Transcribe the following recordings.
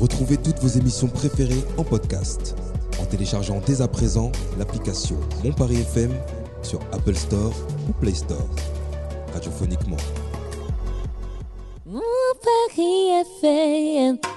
Retrouvez toutes vos émissions préférées en podcast en téléchargeant dès à présent l'application Mon Paris FM sur Apple Store ou Play Store. Radiophoniquement. Mon Paris FM.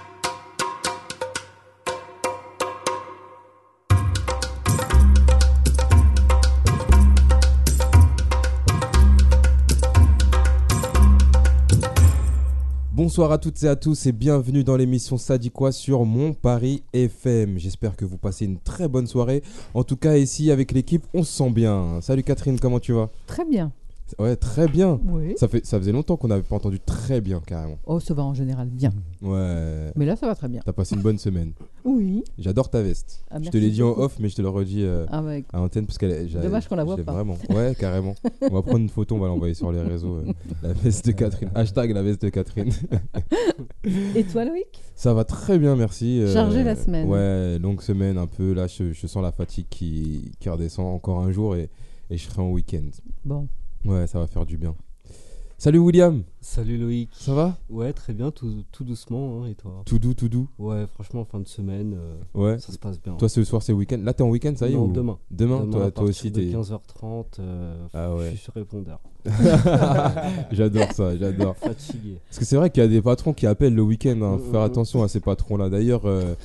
Bonsoir à toutes et à tous et bienvenue dans l'émission Ça sur Mon Paris FM. J'espère que vous passez une très bonne soirée. En tout cas, ici avec l'équipe, on se sent bien. Salut Catherine, comment tu vas? Très bien. Ouais, très bien. Oui. Ça, fait, ça faisait longtemps qu'on n'avait pas entendu très bien carrément. Oh, ça va en général bien. Ouais. Mais là, ça va très bien. T'as passé une bonne semaine. Oui. J'adore ta veste. Ah, je te l'ai dit en off, mais je te le redis euh, Ah, bah, à l'antenne parce qu'elle Dommage qu'on la voit pas. Vraiment. Ouais, carrément. on va prendre une photo, on va l'envoyer sur les réseaux. euh, la veste de Catherine. Hashtag la veste de Catherine. Et toi, Loïc? Ça va très bien, merci. euh, Chargé la semaine. Ouais, longue semaine un peu. Là, je, je sens la fatigue qui, qui redescend encore un jour et, et je serai en week-end. Bon. Ouais, ça va faire du bien. Salut William, Salut Loïc. ça va? Ouais, très bien, tout, tout doucement. hein, et toi? Tout doux, tout doux. Ouais, franchement, fin de semaine, euh, Ouais. ça se passe bien. Toi, ce soir, c'est week-end. Là, t'es en week-end, ça y est Non, ou- demain. Demain, Demain, toi, à toi aussi, t'es. 15h30, euh, Ah ouais. je suis sur répondeur. j'adore ça, j'adore. Fatigué. Parce que c'est vrai qu'il y a des patrons qui appellent le week-end. hein. Mm, Faire mm, attention à ces patrons-là. D'ailleurs, euh,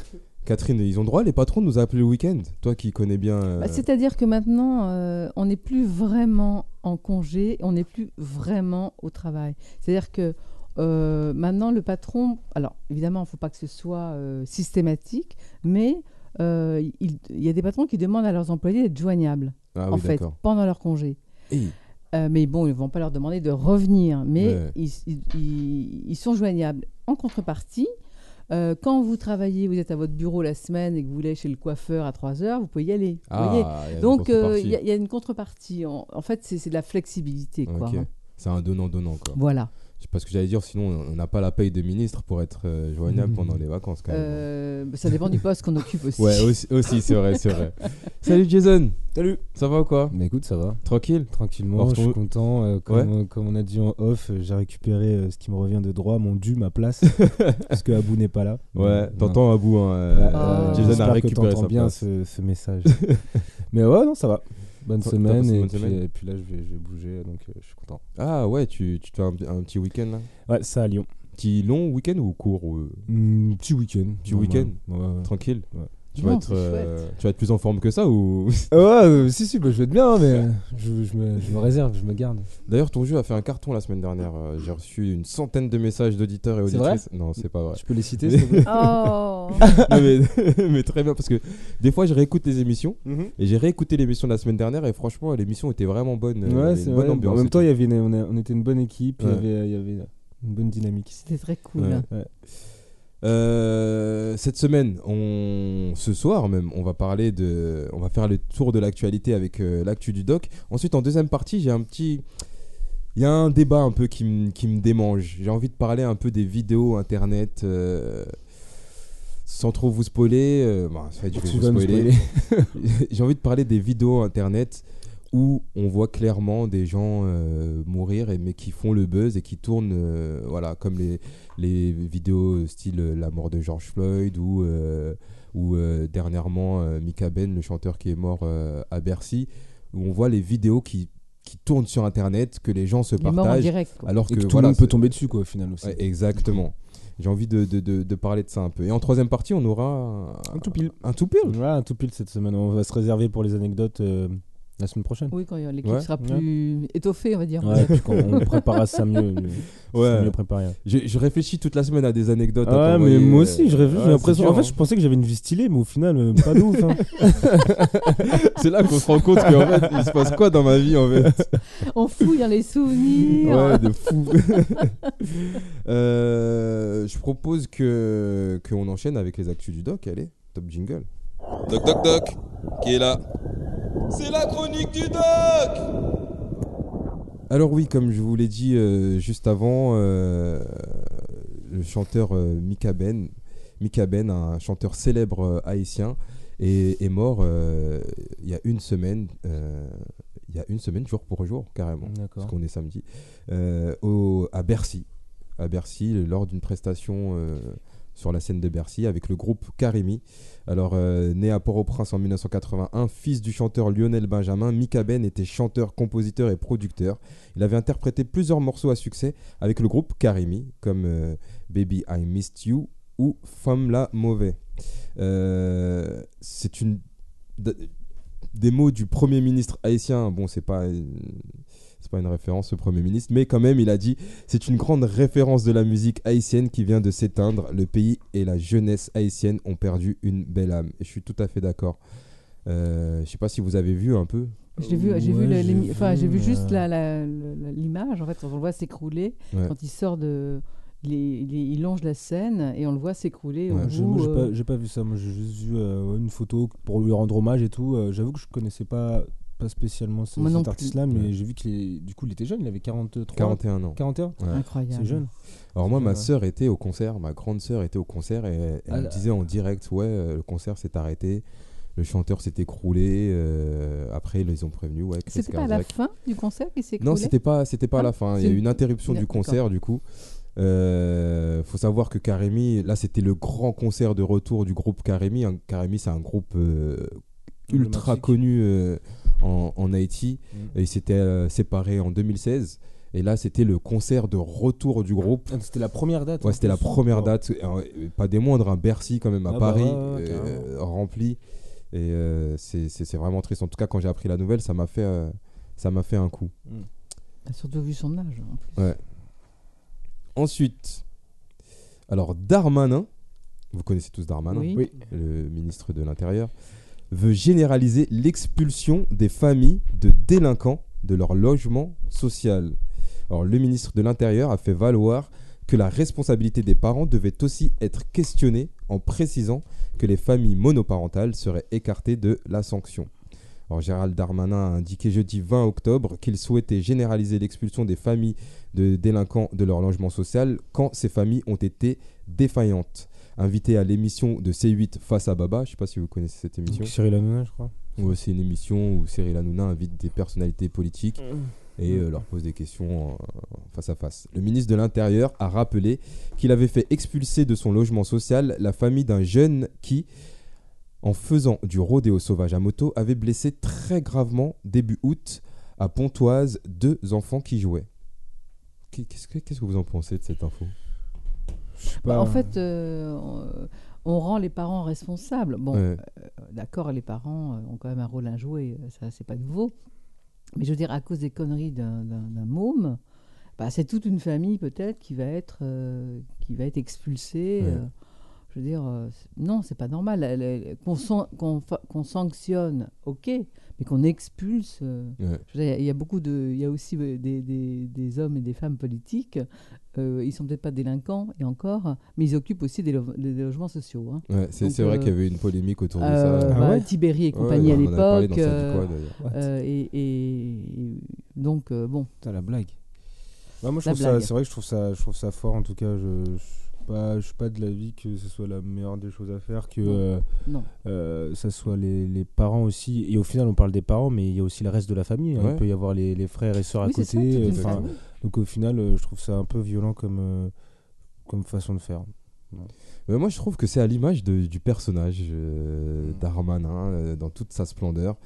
Catherine, ils ont droit, les patrons, de nous appeler le week-end. Toi qui connais bien. euh, Bah, C'est-à-dire que maintenant, euh, on n'est plus vraiment en congé, on n'est plus vraiment au travail. C'est-à-dire que euh, maintenant, le patron, alors évidemment, il ne faut pas que ce soit systématique, mais il, il y a des patrons qui demandent à leurs employés d'être joignables, ah en oui, fait, pendant leur congé. Et- mais bon, ils ne vont pas leur demander de revenir, mais Ouais. ils, ils- ils- ils sont joignables. En contrepartie, euh, quand vous travaillez, vous êtes à votre bureau la semaine et que vous voulez chez le coiffeur à 3 heures, vous pouvez y aller. vous voyez Ah, y Donc, euh, il y, a- il y a une contrepartie. En, en fait, c'est de la flexibilité. Quoi, hein. C'est un donnant-donnant. Voilà. Je sais pas ce que j'allais dire, sinon on n'a pas la paye de ministre pour être euh, joignable Mhm. pendant les vacances quand même. Euh, ça dépend du poste qu'on occupe aussi. Ouais, aussi, aussi, c'est vrai, c'est vrai. Salut Jason, Salut ça va ou quoi? Bah écoute, ça va. Tranquille? Tranquillement, je suis content. euh, comme, euh, comme on a dit en off, j'ai récupéré euh, ce qui me revient de droit, mon dû, ma place. parce que Abou n'est pas là. Ouais, t'entends à bout, hein, euh. Ah. Euh, Jason a que récupéré t'entends sa bien place. ce, ce message. Mais ouais, non, ça va. Bonne semaine, et bonne puis, semaine et puis là, je vais, je vais bouger, donc euh, je suis content. Ah ouais, tu, tu te fais un, un petit week-end là? Ouais, ça à Lyon. Petit long week-end ou court ou, euh, Hmm, petit week-end. Petit week-end? Ouais, ouais. Tranquille? Tu, vas être, euh, tu vas être plus en forme que ça ou Ah ouais, euh, si, si, bah, je vais être bien, mais euh, je, je me, je me réserve, je me garde. D'ailleurs, ton jeu a fait un carton la semaine dernière. J'ai reçu une centaine de messages d'auditeurs et vrai auditrices. non, c'est pas vrai. Tu peux les citer, s'il te plaît Oh Non, mais, mais très bien parce que des fois je réécoute les émissions Mhm. et j'ai réécouté l'émission de la semaine dernière et franchement l'émission était vraiment bonne. Ouais, c'est bonne ambiance. En même temps, y avait une- on, a- on était une bonne équipe, il y avait- il y avait une bonne dynamique. C'était très cool. Ouais. Ouais. Euh, cette semaine, on, ce soir même, on va parler de, on va faire le tour de l'actualité avec euh, l'actu du doc. Ensuite, en deuxième partie, j'ai un petit, il y a un débat un peu qui, me- démange. J'ai envie de parler un peu des vidéos internet. euh, sans trop vous spoiler, bon, ça vous spoiler. j'ai envie de parler des vidéos internet où on voit clairement des gens euh, mourir et mais qui font le buzz et qui tournent euh, voilà comme les, les vidéos style euh, la mort de George Floyd ou euh, ou euh, dernièrement euh, Mika Ben le chanteur qui est mort euh, à Bercy où on voit les vidéos qui qui tournent sur internet que les gens se mort en partagent direct. quoi. alors Et que, que tout voilà, le monde peut tomber dessus, quoi, au final aussi. Ouais, exactement j'ai envie de, de, de, de parler de ça un peu et en troisième partie on aura Un tout pile. un tout pile Ouais, un tout pile cette semaine. On va se réserver pour les anecdotes euh, la semaine prochaine. Oui, quand l'équipe Ouais. sera plus étoffée, on va dire. Ouais, puis quand on préparera ça mieux. Mieux préparé. je, je réfléchis toute la semaine à des anecdotes à Ah mais moi aussi, j'ai l'impression. En fait, je pensais que j'avais une vie stylée, mais au final, euh, pas de ouf. hein. C'est là qu'on se rend compte qu'en fait, il se passe quoi dans ma vie en fait? On fouille dans les souvenirs. Ouais, de fou. Euh, je propose que qu'on enchaîne avec les actus du doc. Allez, top jingle. Doc Doc Doc, qui est là? C'est la chronique du doc Alors oui, comme je vous l'ai dit euh, juste avant, euh, le chanteur euh, Mika Ben, Mika Ben, un chanteur célèbre euh, haïtien, est, est mort euh, il y a une semaine. euh, il y a une semaine, jour pour jour, carrément. Parce qu'on est samedi. euh, au, à Bercy. À Bercy, lors d'une prestation euh, sur la scène de Bercy avec le groupe Karimi. Alors, euh, né à Port-au-Prince en 1981, fils du chanteur Lionel Benjamin, Mika Ben était chanteur, compositeur et producteur. Il avait interprété plusieurs morceaux à succès avec le groupe Karimi, comme euh, Baby I Missed You ou Femme la Mauvais. Euh, c'est une des mots du premier ministre haïtien. Bon, c'est pas c'est pas une référence au premier ministre, mais quand même, il a dit c'est une grande référence de la musique haïtienne qui vient de s'éteindre. Le pays et la jeunesse haïtienne ont perdu une belle âme. Et je suis tout à fait d'accord. Euh, je sais pas si vous avez vu un peu. Je l'ai vu, j'ai Ouais, vu, j'ai l'émi- enfin, j'ai vu vu, juste la- la- la- l'image. En fait, on le voit s'écrouler Ouais. quand il sort de. Il, est- il est- il longe la scène et on le voit s'écrouler au Ouais. Je- bout, moi, j'ai euh, pas, j'ai pas vu ça. Moi, j'ai juste vu euh, une photo pour lui rendre hommage et tout. Euh, J'avoue que je connaissais pas, pas spécialement ce- cet artiste-là, mais Ouais. j'ai vu qu'il du coup, il était jeune. Il avait 43, 41 ans. 41. Ouais. incroyable. C'est jeune. Alors moi, ma sœur était au concert, ma grande sœur était au concert et elle Ah me disait en direct, ouais, euh, le concert s'est arrêté, le chanteur s'est écroulé. euh, après, ils les ont prévenus, ouais. C'était pas à la fin du concert qu'il s'est écroulé Non, c'était pas, c'était pas à Ah, la fin. Il y a eu une- interruption du concert, du coup. Euh, faut savoir que Karemi, là, c'était le grand concert de retour du groupe Karemi. Karemi, c'est un groupe euh, ultra connu euh, en, en Haïti. Mm. Et ils s'étaient euh, séparés en 2016. Et là, c'était le concert de retour du groupe. Ah, C'était la première date. Ouais, c'était la première Oh. date, euh, pas des moindres, un Bercy quand même à Ah bah Paris, ouais, euh, rempli. Et euh, c'est vraiment triste. En tout cas, quand j'ai appris la nouvelle, ça m'a fait, euh, ça m'a fait un coup. T'as Bah, surtout vu son âge en plus. Ouais. Ensuite, alors Darmanin, vous connaissez tous Darmanin, Oui. Oui. le ministre de l'Intérieur, veut généraliser l'expulsion des familles de délinquants de leur logement social. Alors, le ministre de l'Intérieur a fait valoir que la responsabilité des parents devait aussi être questionnée en précisant que les familles monoparentales seraient écartées de la sanction. Alors, Gérald Darmanin a indiqué jeudi 20 octobre qu'il souhaitait généraliser l'expulsion des familles de délinquants de leur logement social quand ces familles ont été défaillantes. Invité à l'émission de C8 Face à Baba, je ne sais pas si vous connaissez cette émission. Donc, Cyril Hanouna, je crois. Ouais, c'est une émission où Cyril Hanouna invite des personnalités politiques et euh, leur pose des questions euh, face à face. Le ministre de l'Intérieur a rappelé qu'il avait fait expulser de son logement social la famille d'un jeune qui, en faisant du rodéo sauvage à moto, avait blessé très gravement début août à Pontoise deux enfants qui jouaient. Qu'est- Qu'est-ce que, qu'est-ce que vous en pensez de cette info? Je sais Bah, pas. en fait, euh, on, on rend les parents responsables. Bon, Ouais. euh, d'accord, les parents euh, ont quand même un rôle à jouer, ça c'est pas nouveau. Mais je veux dire, à cause des conneries d'un môme, bah, c'est toute une famille peut-être qui va être euh, qui va être expulsée. Ouais. je veux dire, non, c'est pas normal. Qu'on sanctionne, ok, qu'on expulse. euh, Ouais. dire, il y a beaucoup de, il y a aussi des, des- des hommes et des femmes politiques. Euh, ils sont peut-être pas délinquants et encore, mais ils occupent aussi des, lo- des logements sociaux. hein. Ouais, c'est, vrai euh, qu'il y avait une polémique autour de Euh, ça. Ah bah, ouais Tibéri et Ouais, compagnie à l'époque. Ça euh, euh, et, et- et donc euh, bon, Putain, la blague. Ouais, moi, je La trouve ça, blague. c'est vrai que je trouve ça, je trouve ça fort. En tout cas, je, je suis pas, je suis pas de l'avis que ce soit la meilleure des choses à faire, que Non. euh, non. euh, ça soit les, les parents aussi. Et au final, on parle des parents, mais il y a aussi le reste de la famille. hein. Il peut y avoir les, les frères et sœurs Oui, à ça, côté. euh, donc au final, euh, je trouve ça un peu violent comme, euh, comme façon de faire. Mais moi, je trouve que c'est à l'image de- du personnage euh, Mm. d'Armanin euh, dans toute sa splendeur.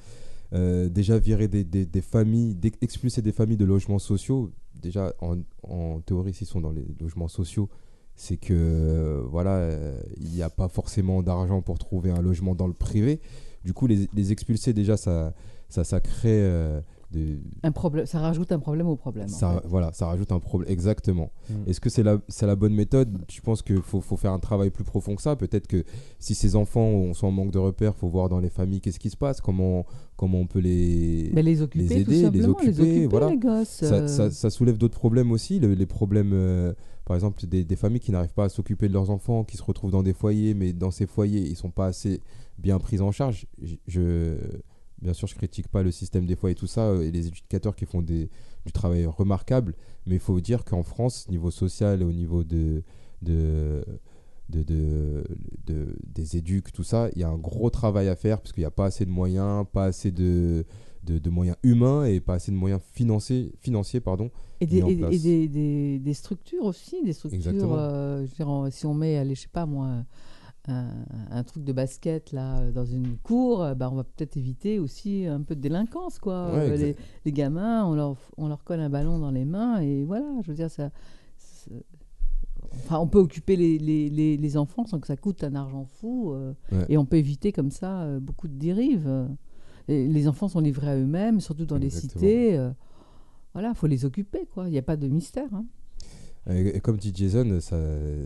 Euh, déjà virer des, des- des familles, expulser des familles de logements sociaux. Déjà, en, en théorie, s'ils sont dans les logements sociaux, c'est que euh, voilà, euh, il n'y a pas forcément d'argent pour trouver un logement dans le privé. Du coup, les, les expulser, déjà, ça, ça, ça crée euh, des, Un problème, ça rajoute un problème au problème. en ça, fait. voilà, ça rajoute un problème. Exactement. Mm. Est-ce que c'est la, c'est la bonne méthode? Je pense qu'il faut, faut faire un travail plus profond que ça. Peut-être que si ces enfants ont- sont en manque de repères, il faut voir dans les familles qu'est-ce qui se passe, comment, comment on peut les. Mais les occuper, les tout aider, les simplement, occuper, les, occuper, voilà. les gosses. ça, euh, ça- ça soulève d'autres problèmes aussi. le- les problèmes, euh, par exemple, des, familles qui n'arrivent pas à s'occuper de leurs enfants, qui se retrouvent dans des foyers, mais dans ces foyers, ils sont pas assez bien pris en charge. Je, bien sûr, je critique pas le système des foyers tout ça, euh, et les éducateurs qui font du travail remarquable, mais il faut dire qu'en France, niveau social et au niveau de, de, de, de- de- des éducs, tout ça, il y a un gros travail à faire parce qu'il n'y a pas assez de moyens, pas assez de, de, de moyens humains et pas assez de moyens financiers, financiers pardon. Et, des, mis en et- des, des- des structures aussi, des structures. Euh, je si on met, allez, je sais pas moi, un, un truc de basket là dans une cour, euh, bah, on va peut-être éviter aussi un peu de délinquance quoi. Ouais, Euh, les, gamins, on leur, on leur colle un ballon dans les mains et voilà. Je veux dire ça. Enfin, on peut occuper les, les, les, enfants sans que ça coûte un argent fou euh, Ouais. et on peut éviter comme ça beaucoup de dérives. Et les enfants sont livrés à eux-mêmes, surtout dans les cités. euh, voilà, faut les occuper, quoi. Il n'y a pas de mystère. hein. Et, et comme dit Jason, ça,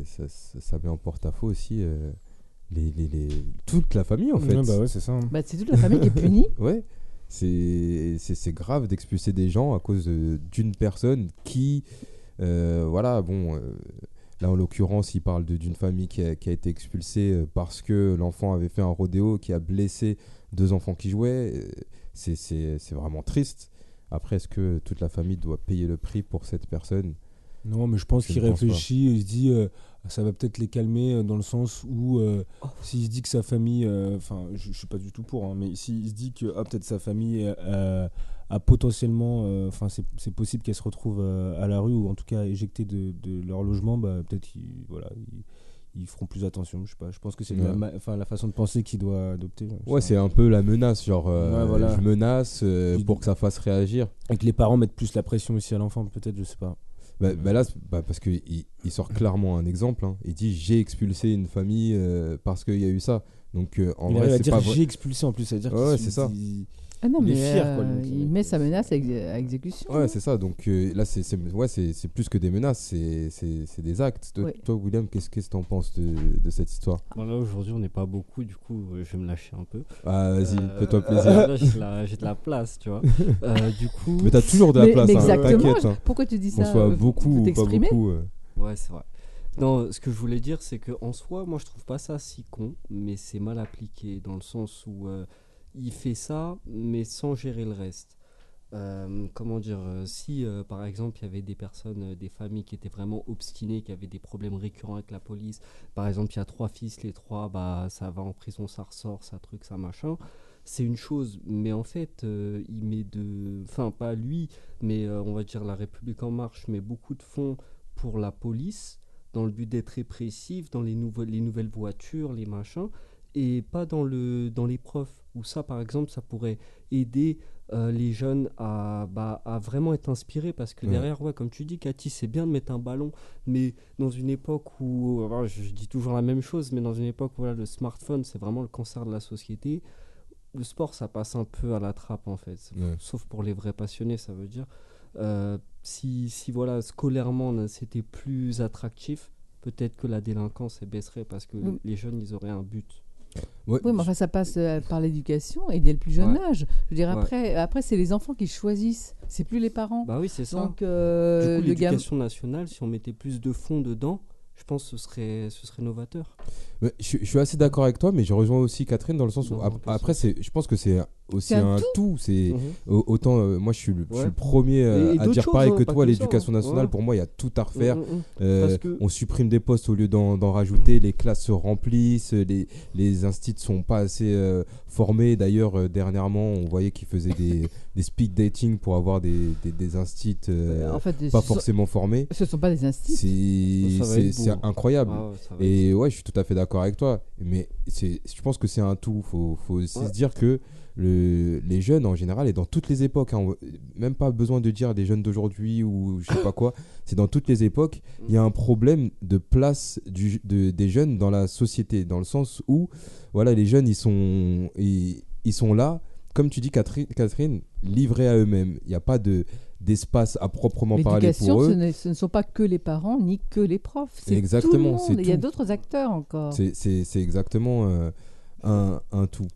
ça, ça- ça met en porte-à-faux aussi euh, les, les, les- toute la famille en fait. Ouais, bah ouais, c'est ça. Bah, c'est toute la famille qui est punie. Ouais, c'est grave d'expulser des gens à cause d'une personne qui, euh, voilà, bon, euh, là en l'occurrence, il parle de- d'une famille qui a, qui a été expulsée parce que l'enfant avait fait un rodéo qui a blessé deux enfants qui jouaient. Euh, C'est c'est- c'est vraiment triste. Après, est-ce que toute la famille doit payer le prix pour cette personne? Non, mais je pense qu'il ne pense pas. réfléchit, il se dit euh, ça va peut-être les calmer euh, dans le sens où euh, Oh. s'il se dit que sa famille, euh, enfin je, je suis pas du tout pour, hein, mais s'il se dit que ah, peut-être sa famille euh, a potentiellement, enfin c'est c'est possible qu'elle se retrouve euh, à la rue ou en tout cas éjectée de, de leur logement, bah, peut-être voilà, ils feront plus attention. Je sais pas, je pense que c'est la, Ouais. enfin, la façon de penser qu'il doit adopter. Ouais, c'est un peu la menace, genre euh, Ouais, voilà. je menace euh, pour que ça fasse réagir. Et que les parents mettent plus la pression aussi à l'enfant, peut-être, je sais pas. Bah, bah là, c'est- bah, parce qu'il il, il sort clairement un exemple. hein. Il dit j'ai expulsé une famille euh, parce qu'il y a eu ça. Donc euh, en il vrai, à c'est pas j'ai expulsé en plus, ça veut dire Ouais, c'est ça. il- Ah non, Il est mais fier, quoi, euh, donc, il met sa menace à, exé- à exécution. Ouais, c'est ça. Donc euh, là, c'est ouais, c'est plus que des menaces, c'est des actes. Toi, Ouais. toi, William, qu'est-ce que t'en penses de, de cette histoire? Voilà, aujourd'hui, on n'est pas beaucoup, du coup, euh, je vais me lâcher un peu. Ah, vas-y, Euh, fais-toi plaisir. Là, j'ai de, la- place, tu vois. Euh, du coup. mais t'as toujours de la Mais- place, mais hein, exactement, t'inquiète. hein. Pourquoi tu dis Qu'on ça soit euh, beaucoup ou pas beaucoup. euh. Ouais, c'est vrai. Non, ce que je voulais dire, c'est que en soi, moi, je trouve pas ça si con, mais c'est mal appliqué dans le sens où euh, il fait ça, mais sans gérer le reste. Euh, comment dire euh, Si, euh, par exemple, il y avait des personnes, des familles qui étaient vraiment obstinées, qui avaient des problèmes récurrents avec la police. Par exemple, il y a trois fils, les trois, bah, ça va en prison, ça ressort, ça truc, ça machin. C'est une chose, mais en fait, il met de. Enfin, pas lui, mais on va dire la République En Marche met beaucoup de fonds pour la police dans le but d'être répressif, dans les, les nouvelles voitures, les machins, et pas dans, le, dans les profs, où ça, par exemple, ça pourrait aider euh, les jeunes à, bah, à vraiment être inspirés, parce que Ouais. derrière, ouais, comme tu dis, Cathy, c'est bien de mettre un ballon, mais dans une époque où, alors, je, je dis toujours la même chose, mais dans une époque où voilà, le smartphone, c'est vraiment le cancer de la société, le sport, ça passe un peu à la trappe, en fait, Ouais. sauf pour les vrais passionnés, ça veut dire. Euh, si, si voilà, scolairement c'était plus attractif, peut-être que la délinquance baisserait parce que Mm. les jeunes ils auraient un but. Ouais, Oui, mais enfin, ça passe euh, par l'éducation et dès le plus jeune Ouais. âge. Je veux dire, Ouais. après, après c'est les enfants qui choisissent. C'est plus les parents. Bah oui, c'est ça. Donc, euh, du coup, l'éducation nationale, si on mettait plus de fonds dedans, je pense que ce serait, ce serait novateur. Je, je suis assez d'accord avec toi, mais je rejoins aussi Catherine dans le sens où ap- après, c'est, je pense que c'est aussi C'est un un tout. C'est Mhm. au- autant euh, moi, je suis le, je suis Ouais. le premier euh, à dire choses, pareil hein, que toi. L'éducation hein. nationale, Ouais. pour moi, il y a tout à refaire. Mm, mm. Euh, que- On supprime des postes au lieu d'en, rajouter, les classes se remplissent, les, les instituts sont pas assez euh, formés. D'ailleurs, euh, dernièrement, on voyait qu'ils faisaient des, des speed dating pour avoir des, des, des instituts euh, Euh, en fait, pas forcément formés. ce sont pas des instituts. C'est, incroyable. Ah ouais, Et ouais, je suis tout à fait d'accord avec toi. Mais c'est, je pense que c'est un tout. Faut, faut aussi Ouais. se dire que le, les jeunes en général et dans toutes les époques, hein, on- même pas besoin de dire des jeunes d'aujourd'hui ou je sais pas quoi. C'est dans toutes les époques, il y a un problème de place du, de- des jeunes dans la société, dans le sens où voilà, les jeunes ils sont, ils, ils sont là, comme tu dis Catherine, Catherine livrés à eux-mêmes. Il n'y a pas de d'espace à proprement parler L'éducation, pour ce, eux. n'est- ce ne sont pas que les parents ni que les profs. C'est Exactement, tout le monde. c'est Il y a d'autres acteurs encore. C'est- C'est c'est exactement euh, un, un tout.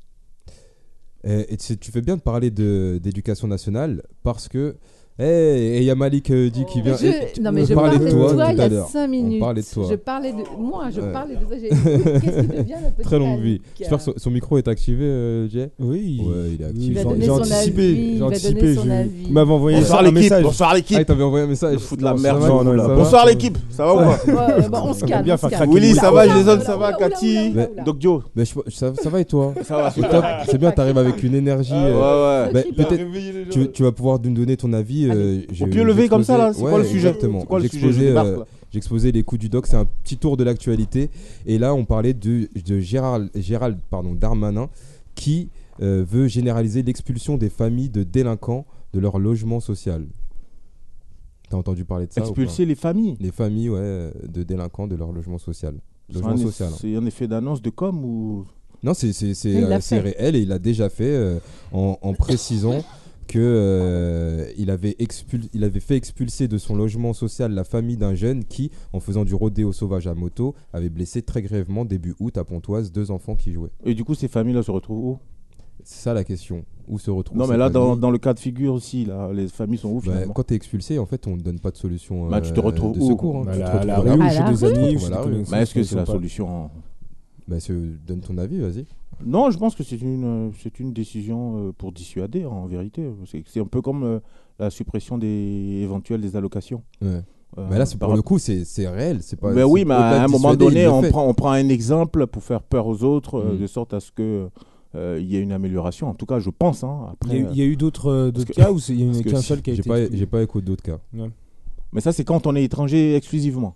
Et, et tu tu fais bien de parler d'éducation nationale parce que Hey, et il y a Malik euh, dit qui vient. Je- et tu- non, mais on je parlais de toi, il y tout à a l'heure. 5 minutes. On parlait de toi. Je parlais de moi, je Ouais. parlais de ça. j'ai- Qu'est-ce qui devient notre Très longue vie. J'espère que son, son micro est activé, euh, Jay. Oui, Ouais, il est va J'ai- donner j'ai son anticipé, avis, j'ai il va anticipé, donner son je- avis. Il m'avait envoyé Bonsoir un l'équipe, message. bonsoir Ah, l'équipe. il t'avait envoyé un message. Foot de la merde. pas- Bonsoir l'équipe, ça va ou quoi Ouais, bon, on se calme. Willy, ça va, Jason, ça va, Cathy. Doc Joe. Ça, va et toi Ça va. C'est bien, t'arrives avec une énergie. Ouais, euh, ouais. bah, Crible. peut-être tu, tu vas pouvoir nous donner ton avis. Euh, j'ai- Au pied levé comme ça, là, c'est quoi le sujet Exactement. C'est quoi le sujet Je J'exposais, débarque, euh. J'exposais les coups du doc, c'est un petit tour de l'actualité. Et là, on parlait de, de Gérald, Gérald pardon, Darmanin qui euh, veut généraliser l'expulsion des familles de délinquants de leur logement social. T'as entendu parler de ça Expulser les familles. Les familles ouais, de délinquants de leur logement social. C'est Logement un, social. hein. c'est un effet d'annonce de com ou Non, c'est euh, réel et il l'a déjà fait euh, en, en précisant que euh, il, avait expul- il avait fait expulser de son logement social la famille d'un jeune qui, en faisant du rodéo sauvage à moto, avait blessé très grièvement début août à Pontoise deux enfants qui jouaient. Et du coup, ces familles-là se retrouvent où? C'est ça la question. Où se retrouvent Non, mais là, dans, le cas de figure aussi, là, les familles sont où Bah, finalement? quand tu es expulsé, en fait, on ne donne pas de solution Bah, tu te euh, retrouves de où? secours. hein. Bah, Tu te la, retrouves la à rue, À chez la des rue. amis, te est-ce que c'est la solution Bah, c'est- donne ton avis, vas-y. Non, je pense que c'est une, euh, c'est une décision euh, pour dissuader, hein, en vérité. C'est c'est un peu comme euh, la suppression des éventuelles des allocations. Ouais. Euh, mais là, c'est par pour le coup, c'est c'est réel. C'est pas. C'est oui, mais à un moment donné, on prend, on prend un exemple pour faire peur aux autres, euh, Mm. de sorte à ce que euh, il y ait une amélioration. En tout cas, je pense. hein. Il y Après, a eu- il y a eu d'autres euh, d'autres que- cas ou il y en a qu'un si- seul qui a J'ai été pas, j'ai pas écho d'autres cas. mais ça, c'est quand on est étranger exclusivement.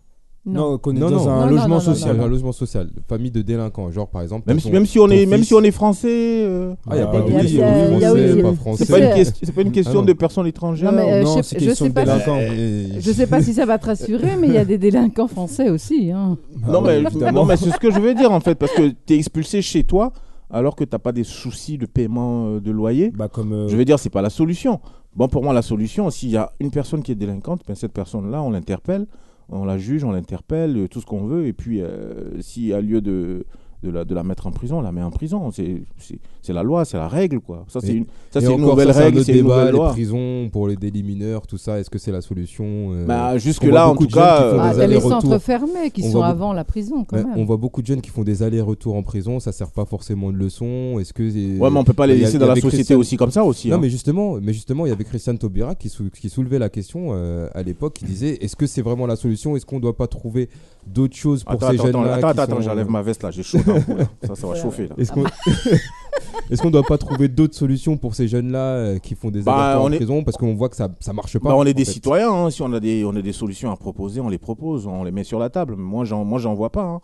Non, qu'on est Non, dans non. un Non, logement non, non, social. Un logement social, famille de délinquants, genre par exemple. Même t'as si, ton- même si on ton est, même fils- si on est français. euh, Ah, y a pas de il y a- oui, il y a- oui, il y a- français, il pas C'est français. pas, une question- c'est pas une question Ah non. de personnes étrangères. Non, mais, euh, Non, je c'est sais- je question sais de pas si- délinquants. Je sais pas si ça va te rassurer, mais il y a des délinquants français aussi. hein. Non, mais, évidemment. non, mais c'est ce que je veux dire en fait, parce que tu es expulsé chez toi alors que tu n'as pas des soucis de paiement euh, de loyer. Bah, comme, euh, Je veux dire, c'est pas la solution. Bon, pour moi, la solution, s'il y a une personne qui est délinquante, ben, cette personne-là, on l'interpelle, on la juge, on l'interpelle, euh, tout ce qu'on veut, et puis euh, s'il y a lieu de, de, la, de la mettre en prison, on la met en prison. C'est- C'est c'est la loi, c'est la règle, quoi. Ça, c'est une, ça, une encore, nouvelle ça, règle, c'est une débat, nouvelle les loi. prisons pour les délits mineurs, tout ça, est-ce que c'est la solution euh, Bah, jusque-là, voit en beaucoup tout de jeunes cas, qui font euh, des il y a les allers-retours. centres fermés qui On sont voit avant la prison, quand même. on voit beaucoup de jeunes qui font des allers-retours en prison, ça sert pas forcément de leçon. Est-ce que c'est- Ouais, mais on peut pas les y a- laisser dans la société Christian- aussi comme ça aussi. Non, hein. mais justement, mais justement, il y avait Christian Taubira qui, sou- qui soulevait la question euh, à l'époque, qui disait est-ce que c'est vraiment la solution Est-ce qu'on ne doit pas trouver d'autres choses pour Attends, ces attends, jeunes-là attends, attends, sont- j'enlève ma veste là, j'ai chaud. Ça, ça va chauffer là. Est-ce qu'on est-ce qu'on doit pas trouver d'autres solutions pour ces jeunes-là euh, qui font des Bah, on en est- prison? Parce qu'on voit que ça ça marche pas. Bah, on est des fait. citoyens, hein. si on a, des, on a des solutions à proposer, on les propose, on les met sur la table. Moi, j'en, moi, j'en vois pas.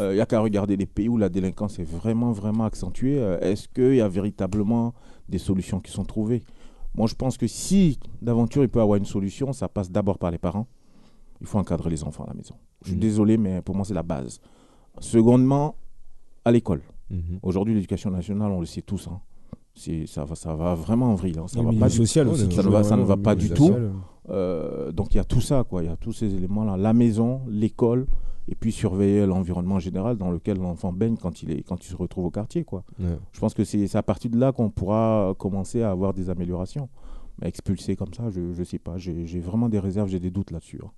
Il n'y a qu'à regarder les pays où la délinquance est vraiment, vraiment accentuée. Euh, Est-ce qu'il y a véritablement des solutions qui sont trouvées? Moi, je pense que si d'aventure il peut y avoir une solution, ça passe d'abord par les parents. Il faut encadrer les enfants à la maison. Je suis Mhm. désolé, mais pour moi, c'est la base. Secondement, à l'école. Mhm. Aujourd'hui, l'éducation nationale, on le sait tous. hein. Ça, va, ça va vraiment en vrille. hein. Ça va pas social ne va- ça ne va vraiment, pas du tout. social. Euh, donc il y a tout ça, quoi. Il y a tous ces éléments-là. La maison, l'école, et puis surveiller l'environnement général dans lequel l'enfant baigne quand il, est, quand il se retrouve au quartier, quoi. Ouais. Je pense que c'est à partir de là qu'on pourra commencer à avoir des améliorations. Mais expulser comme ça, je ne sais pas. J'ai j'ai vraiment des réserves, j'ai des doutes là-dessus. hein.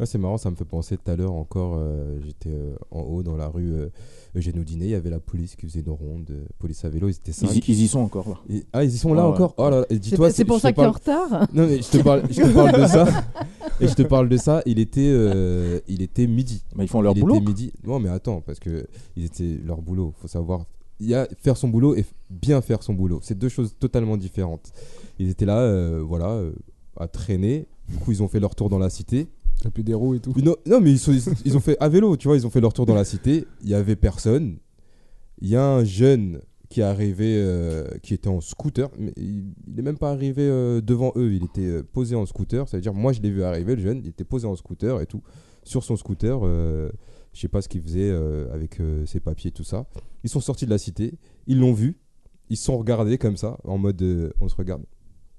Ouais, c'est marrant, ça me fait penser tout à l'heure encore. euh, J'étais euh, en haut dans la rue euh, Eugène il y avait la police qui faisait une ronde, euh, police à vélo, ils étaient Ils, cinq. y- ils y sont encore là. Et- ah, ils y sont là Ouais, encore? Oh là dis-toi, c'est pour ça qu'il est en retard. Non mais je te parle, je te parle de ça. Et je te parle de ça. Il était, euh, il était midi. Mais ils font leur il boulot. était midi. Non mais attends, parce que ils étaient leur boulot. Faut savoir. Il y a faire son boulot et bien faire son boulot. C'est deux choses totalement différentes. Ils étaient là, euh, voilà, euh, à traîner. Du coup, ils ont fait leur tour dans la cité. Taper des roues et tout. Non, mais ils, ont fait à vélo, tu vois, ils ont fait leur tour dans la cité. Il y avait personne. Il y a un jeune qui est arrivé, euh, qui était en scooter, mais il n'est même pas arrivé euh, devant eux. Il était euh, posé en scooter. Ça veut dire, moi, je l'ai vu arriver, le jeune. Il était posé en scooter et tout. Sur son scooter, je sais pas ce qu'il faisait avec ses papiers et tout ça. Ils sont sortis de la cité. Ils l'ont vu. Ils se sont regardés comme ça, en mode, on se regarde.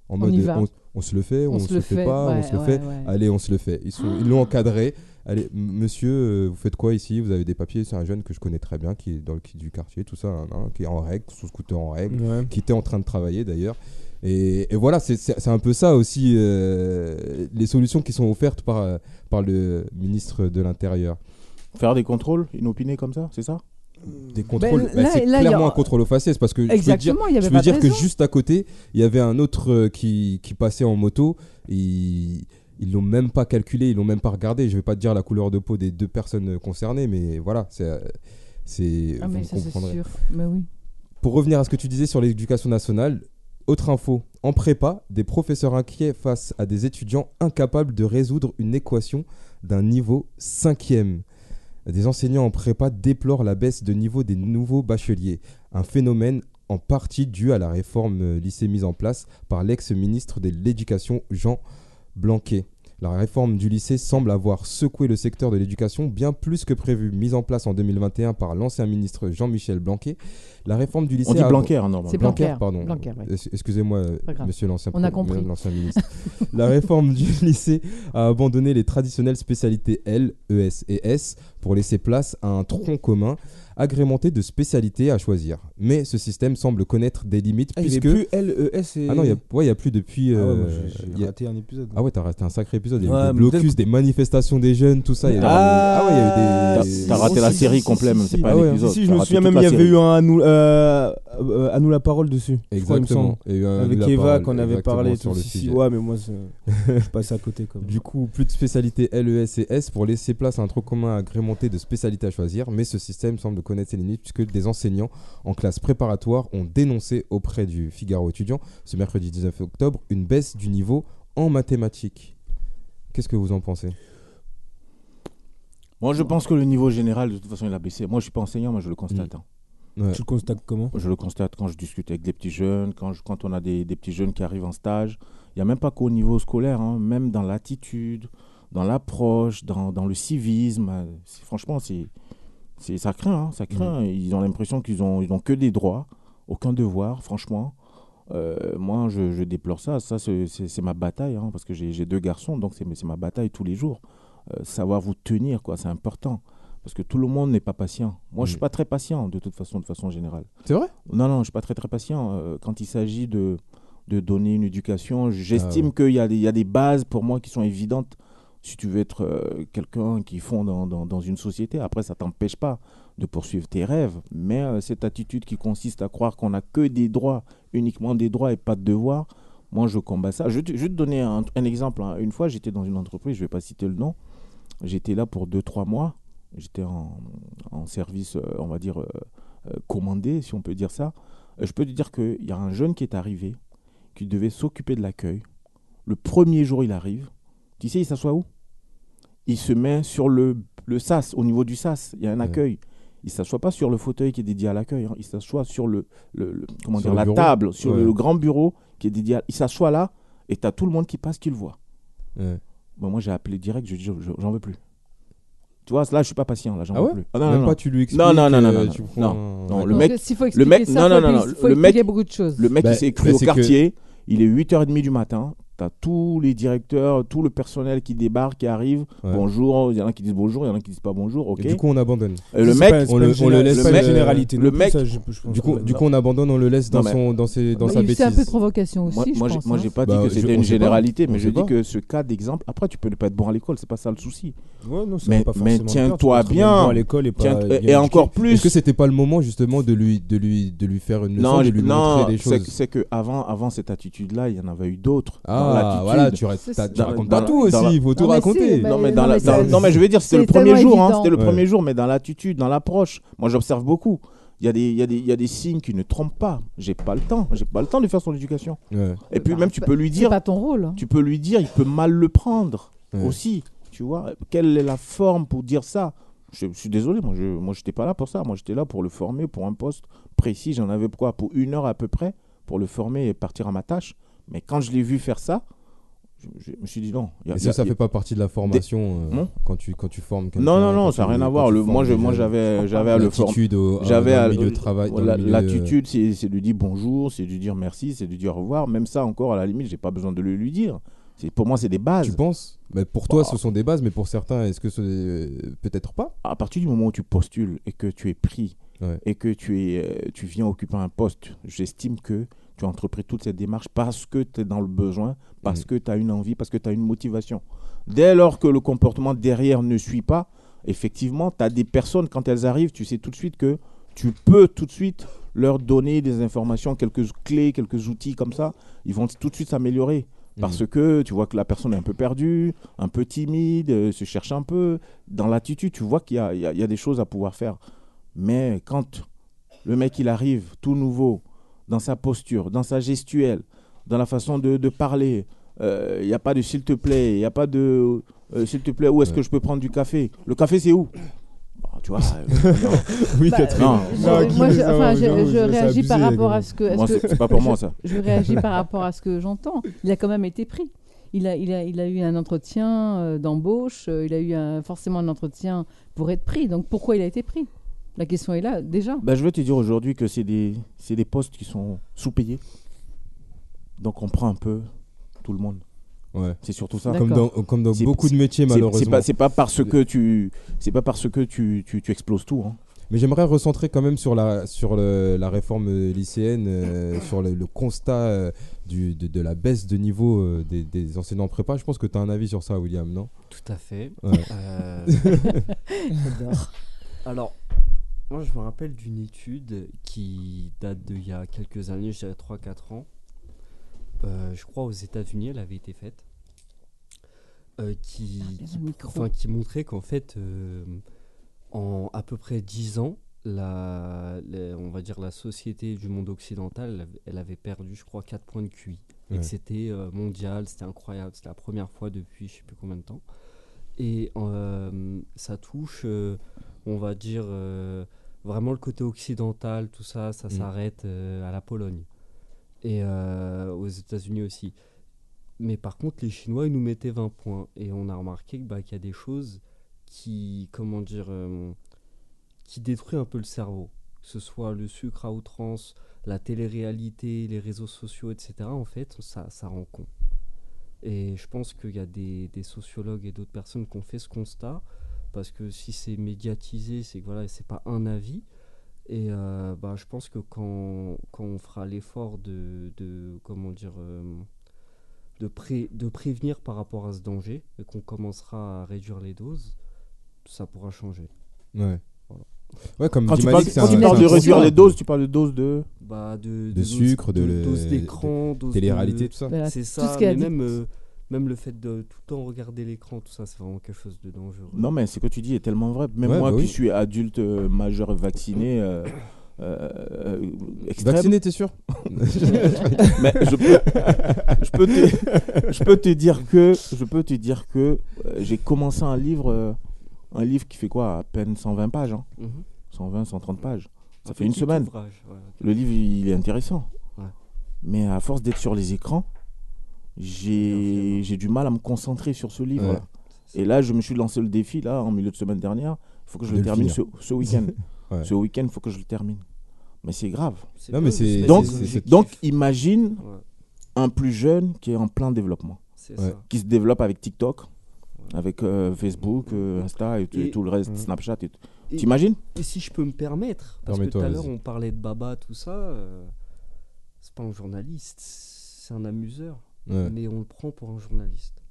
En On mode, y euh, va. on, on se le fait, on, se le fait, pas, on se le ouais, fait. ouais. Allez, on se le fait. Ils sont, ils l'ont encadré. Allez, monsieur, euh, vous faites quoi ici? Vous avez des papiers C'est un jeune que je connais très bien, qui est dans le qui du quartier, tout ça, hein, hein, qui est en règle, sous scooter en règle, Ouais. qui était en train de travailler d'ailleurs. Et, et voilà, c'est- un peu ça aussi, euh, les solutions qui sont offertes par, par le ministre de l'Intérieur. Faire des contrôles inopinés comme ça, c'est ça? Des contrôles, là- bah, c'est là, a- clairement un contrôle aux faciès parce que je veux dire, Exactement, je veux dire que juste à côté, il y avait un autre euh, qui, qui passait en moto. Et ils l'ont même pas calculé, ils l'ont même pas regardé. Je vais pas te dire la couleur de peau des deux personnes concernées, mais voilà, c'est. euh, c'est Ah, mais ça, c'est sûr. Mais oui. Pour revenir à ce que tu disais sur l'éducation nationale, autre info, en prépa, des professeurs inquiets face à des étudiants incapables de résoudre une équation d'un niveau cinquième. Des enseignants en prépa déplorent la baisse de niveau des nouveaux bacheliers, un phénomène en partie dû à la réforme euh, lycée mise en place par l'ex-ministre de l'Éducation Jean Blanquet. La réforme du lycée semble avoir secoué le secteur de l'éducation bien plus que prévu. Mise en place en 2021 par l'ancien ministre Jean-Michel Blanquet, la réforme du lycée On dit a- Blanquer, hein, normalement. C'est Blanquer, Blanquer, pardon. Blanquer, ouais. Es- Excusez-moi, monsieur l'ancien On a pro- compris. l'ancien ministre. la réforme du lycée a abandonné les traditionnelles spécialités L, ES et S pour laisser place à un tronc commun agrémenté de spécialités à choisir. Mais ce système semble connaître des limites Ah, il est puisque plus LES et. ah non, il y a ouais, a plus depuis Ah ouais, euh, j'ai- a- raté un épisode. ah ouais, t'as resté un sacré épisode. Il y a Ouais, eu des blocus, des manifestations des jeunes, tout ça. il y a Ah, ah ouais, il y a eu des. T'as- t'as raté la Si, série si, complète, si, même, c'est pas Ah un épisode. Si, je me raté souviens même, il y avait eu un à nous, euh, euh, à nous la parole dessus. Exactement. Il y a eu un- Avec Eva qu'on avait parlé sur le sujet. Ouais, mais moi, je passé à côté. Du coup, plus de spécialités LES et S pour laisser place à un tronc commun agrémenté de spécialités à choisir, mais ce système semble connaître ses limites puisque des enseignants en classe préparatoire ont dénoncé auprès du Figaro étudiant ce mercredi 19 octobre une baisse du niveau en mathématiques. Qu'est-ce que vous en pensez? Moi, je pense que le niveau général, de toute façon, il a baissé. Moi, je suis pas enseignant, mais je le constate. Mm. hein. Ouais. Tu le constates comment? Je le constate quand je discute avec des petits jeunes, quand, je- quand on a des, des petits jeunes qui arrivent en stage. Il n'y a même pas qu'au niveau scolaire, hein, même dans l'attitude, dans l'approche, dans, dans le civisme. Franchement, c'est, c'est, ça craint. hein, ça craint. Ils ont l'impression qu'ils ont, ils ont que des droits, aucun devoir, franchement. Euh, moi, je, je déplore ça. Ça, c'est, c'est- c'est ma bataille, hein, parce que j'ai, j'ai deux garçons, donc c'est, c'est ma bataille tous les jours. Euh, savoir vous tenir, quoi, c'est important. Parce que tout le monde n'est pas patient. Moi, je suis Mm. pas très patient, de toute façon, de façon générale. C'est vrai? Non, non, je suis pas très très patient. Euh, quand il s'agit de, de donner une éducation, j'estime Ah ouais. qu'il y, a des- il y a des bases pour moi qui sont évidentes si tu veux être euh, quelqu'un qui fond dans, une société. Après, ça t'empêche pas de poursuivre tes rêves. Mais euh, cette attitude qui consiste à croire qu'on n'a que des droits, uniquement des droits et pas de devoirs, moi je combats ça. Je, vais te- donner un, exemple. hein. Une fois, j'étais dans une entreprise, je vais pas citer le nom. J'étais là pour 2-3 mois. J'étais en, service, euh, on va dire, commandé, si on peut dire ça. Je peux te dire qu'il y a un jeune qui est arrivé, qui devait s'occuper de l'accueil. Le premier jour, il arrive. Tu sais, il s'assoit où? Il se met sur le, le sas, au niveau du sas. Il y a un Ouais. accueil. Il ne s'assoit pas sur le fauteuil qui est dédié à l'accueil. hein. Il s'assoit sur le, le- le- comment Sur dire, le la bureau table, sur Ouais. le grand bureau qui est dédié à... Il s'assoit là et tu as tout le monde qui passe, qui le voit. Ouais. Bon, moi, j'ai appelé direct, je dis, je- je- j'en veux plus. Tu vois, là, je suis pas patient, là, j'en Ah veux ouais plus. Ah, non, Même non, pas non. tu lui expliques. Non, non, non, non, euh, le mec- faut le expliquer mec- ça, non, non, faut, non, faut le expliquer mec- beaucoup de choses. Le mec, Bah, il s'est cru bah, au c'est que- quartier. Il est 8h30 du matin. Tu as tous les directeurs, tout le personnel qui débarque, qui arrive. Ouais. Bonjour. Il y en a qui disent bonjour, il y en a qui disent pas bonjour. Ok. Et du coup, on abandonne. Et le mec, pas- on le- on le laisse, une euh, généralité. le non mec- ça, je- je pense Du que- coup, du coup, on abandonne, on le laisse dans, Non, son, dans, ses, dans Bah, sa il- C'est un peu de bêtise. provocation aussi, moi, je moi, j'ai- pense. moi, hein. j'ai pas Bah, dit que je- c'était une pas. généralité, On mais je dis pas. que ce cas d'exemple. Après, tu peux ne pas être bon à l'école, c'est pas ça le souci. Ouais, non, Mais- le tiens-toi bien. bon à l'école et encore Est-ce plus. que c'était pas le moment justement de lui, de lui, de lui faire une leçon, non, de lui non, montrer des c'est choses? c'est que avant, avant cette attitude-là, il y en avait eu d'autres. Ah, l'attitude. voilà, tu, tu dans- racontes dans pas tout aussi, il faut tout raconter. Non mais, je veux dire, c'était le premier jour, hein, c'était le Ouais. premier jour, mais dans l'attitude, dans l'approche, moi j'observe beaucoup. Il y, a des, il, y a des, il y a des signes qui ne trompent pas. J'ai pas le temps. J'ai pas le temps de faire son éducation. Ouais, Et puis Bah, même tu bah, peux lui C'est dire, pas ton rôle. hein. tu peux lui dire, il peut mal le prendre ouais. aussi. Tu vois, quelle est la forme pour dire ça? Je, je suis désolé, moi je moi j'étais pas là pour ça. Moi j'étais là pour le former pour un poste précis. J'en avais quoi? Pour une heure à peu près pour le former et partir à ma tâche. Mais quand je l'ai vu faire ça, je, je me suis dit non. y a- Et il y a- ça, ça y a- fait pas partie de la formation euh, Non. quand, tu, quand tu formes. Non non non, ça n'a tu- rien à voir. tu Le, moi je moi j'avais j'avais à le former. J'avais à- le milieu de travail. milieu, L'attitude, c'est c'est de dire bonjour, c'est de dire merci, c'est de dire au revoir. Même ça, encore, à la limite, j'ai pas besoin de le lui dire. Pour moi, c'est des Tu bases. penses? Mais Pour toi, Bah. ce sont des bases, mais pour certains, est-ce que c'est. Peut-être pas? À partir du moment où tu postules et que tu es pris Ouais. et que tu, es, euh, tu viens occuper un poste, j'estime que tu as entrepris toute cette démarche parce que tu es dans le besoin, parce Mm. que tu as une envie, parce que tu as une motivation. Dès lors que le comportement derrière ne suit pas, effectivement, tu as des personnes, quand elles arrivent, tu sais tout de suite que tu peux tout de suite leur donner des informations, quelques clés, quelques outils comme ça. Ils vont tout de suite s'améliorer. Parce Mhm. que tu vois que la personne est un peu perdue, un peu timide, euh, se cherche un peu. Dans l'attitude, tu vois qu'il y y a des choses à pouvoir faire. Mais quand le mec il arrive tout nouveau, dans sa posture, dans sa gestuelle, dans la façon de, de parler, euh, il n'y a pas de s'il te plaît, il n'y a pas de euh, s'il te plaît, où est-ce Ouais. que je peux prendre du café? Le café c'est où? Bah, Tu vois, euh. Oui, Bah, Catherine. Non, Je- Non, moi, je, enfin, réagis par rapport à ce que. à moi ce que- c'est c'est pas pour moi ça. je réagis par rapport à ce que j'entends. Il a quand même été pris. Il a, il a, il a eu un entretien euh, d'embauche, euh, il a eu un- forcément un entretien pour être pris. Donc pourquoi il a été pris? La question est là, déjà. Bah, je vais te dire aujourd'hui que c'est des, c'est des postes qui sont sous-payés. Donc on prend un peu tout le monde. Ouais. C'est surtout ça. Comme dans, comme dans C'est- beaucoup de métiers, C'est- C'est malheureusement. pas, c'est pas parce que tu, c'est pas parce que tu, tu, tu exploses tout. hein. Mais j'aimerais recentrer quand même sur la, sur le- la réforme lycéenne, euh, sur le, le constat euh, du, de, de la baisse de niveau euh, des, des enseignants prépa. Je pense que tu as un avis sur ça, William, non? Tout à fait. Ouais. Euh, J'adore. alors, moi je me rappelle d'une étude qui date d'il y a quelques années, je dirais 3-4 ans. Euh, je crois aux États-Unis, elle avait été faite. euh, qui, Bien qui, enfin, montrait qu'en fait, euh, en à peu près 10 ans, la, la- on va dire la société du monde occidental, elle avait, perdu, je crois, 4 points de QI. Et Ouais. que c'était euh, mondial, c'était incroyable, c'était la première fois depuis je sais plus combien de temps. Et euh, ça touche, euh, on va dire, euh, vraiment le côté occidental, tout ça, ça Mm. s'arrête euh, à la Pologne. Et euh, aux États-Unis aussi. Mais par contre, les Chinois, ils nous mettaient 20 points. Et on a remarqué bah, qu'il y a des choses qui, comment dire, qui détruisent un peu le cerveau. Que ce soit le sucre à outrance, la télé-réalité, les réseaux sociaux, etc. En fait, ça, ça rend con. Et je pense qu'il y a des, des sociologues et d'autres personnes qui ont fait ce constat. Parce que si c'est médiatisé, c'est que voilà, c'est pas un avis. Et euh, bah, je pense que quand, quand on fera l'effort de, de, comment dire, euh, de, pré- de prévenir par rapport à ce danger et qu'on commencera à réduire les doses, ça pourra changer. Ouais. Voilà. Ouais, comme Quand tu parles, c'est quand un- tu c'est parles un de réduire constat. les doses, tu parles de doses de. Bah, de, De sucre, de doses d'écran, doses Télé-réalité, de- tout ça. Voilà, C'est tout ça, ce mais addict. même, euh, même le fait de tout le temps regarder l'écran, tout ça, c'est vraiment quelque chose de dangereux. Non, mais ce que tu dis est tellement vrai. Même Ouais, moi bah qui oui. suis adulte, euh, majeur vacciné, euh, euh, euh, Vacciné, t'es sûr? Mais je peux, je peux te, je peux te dire que, je peux te dire que euh, j'ai commencé un livre, euh, un livre qui fait quoi, à peine 120 pages, hein, Mhm. 120, 130 pages. Ça Un fait une semaine. ouvrage, ouais, ok. Le livre, il est intéressant. Ouais. Mais à force d'être sur les écrans, j'ai j'ai du mal à me concentrer sur ce livre. Ouais. Et là, je me suis lancé le défi, là, en milieu de semaine dernière. Il faut que je De le termine ce, ce week-end. Ouais. Ce week-end, il faut que je le termine. Mais c'est grave. Non, mais Donc-. Donc, imagine Ouais, un plus jeune qui est en plein développement, qui se développe avec TikTok, avec euh, Facebook, euh, Insta et, tout- et Et- tout le reste, Mhm. Snapchat. Et tout. Et- T'imagines? Et si je peux me permettre, parce que tout à l'heure on parlait de Baba, tout ça, euh, c'est pas un journaliste, c'est un amuseur, Mais on le prend pour un journaliste.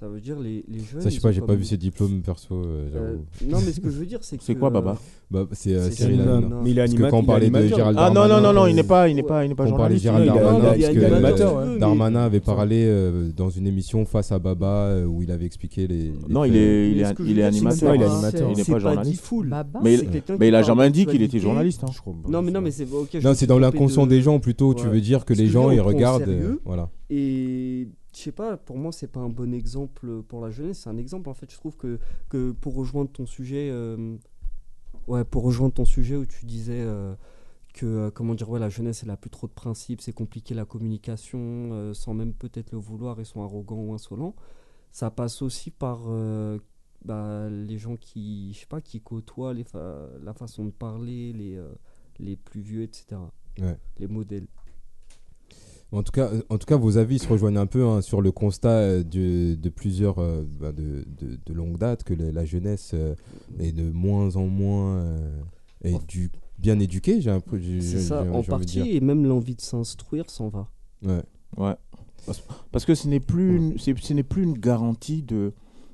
Ça veut dire les, les jeunes. Ça, je sais pas, j'ai pas vu ses diplômes perso, euh, Euh, j'avoue. non, mais ce que je veux dire, c'est que. C'est quoi, Baba Bah, c'est euh, c'est Cyril Hanouna. Hanouna. Mais il est Parce que animateur. quand on parlait de. Gérald Ah non, non, non, non, il n'est pas, il n'est pas, il n'est pas Quand on parlait journaliste. Gérald il est- Darmanin, parce que animateur, ouais. Darmanin avait parlé euh, dans une émission face à Baba euh, où il avait expliqué les. les Non, il faits. est, il Mais est, ce que je il veux est dire, c'est que animateur. Ouais, il est animateur. Il n'est pas journaliste. full. Baba, Mais, il a jamais dit qu'il était journaliste. hein. Non, mais non, mais c'est ok. je Non, me c'est dans trompé l'inconscient de- des gens plutôt. Tu Ouais. veux dire que les que gens ils on prend au regardent. sérieux. Voilà. Et je sais pas, pour moi, c'est pas un bon exemple pour la jeunesse. C'est un exemple, en fait, je trouve que, que pour rejoindre ton sujet, euh, ouais, pour rejoindre ton sujet où tu disais euh, que, euh, comment dire, ouais, la jeunesse, elle a plus trop de principes, c'est compliqué la communication, sans même peut-être le vouloir, ils sont arrogants ou insolents. Ça passe aussi par bah, les gens qui, je sais pas, qui côtoient les fa- la façon de parler, les, les plus vieux, etc. Ouais. Les modèles. En tout cas, en tout cas, vos avis se rejoignent un peu hein, sur le constat euh, de, de plusieurs euh, bah, de, de, de longue date que la, la jeunesse euh, est de moins en moins euh, bien éduqués, j'ai un peu. j'ai- C'est ça, j'ai en partie, et même l'envie de s'instruire s'en va. Ouais. Ouais. Parce, que ce n'est plus, une- c'est- ce n'est plus une garantie de,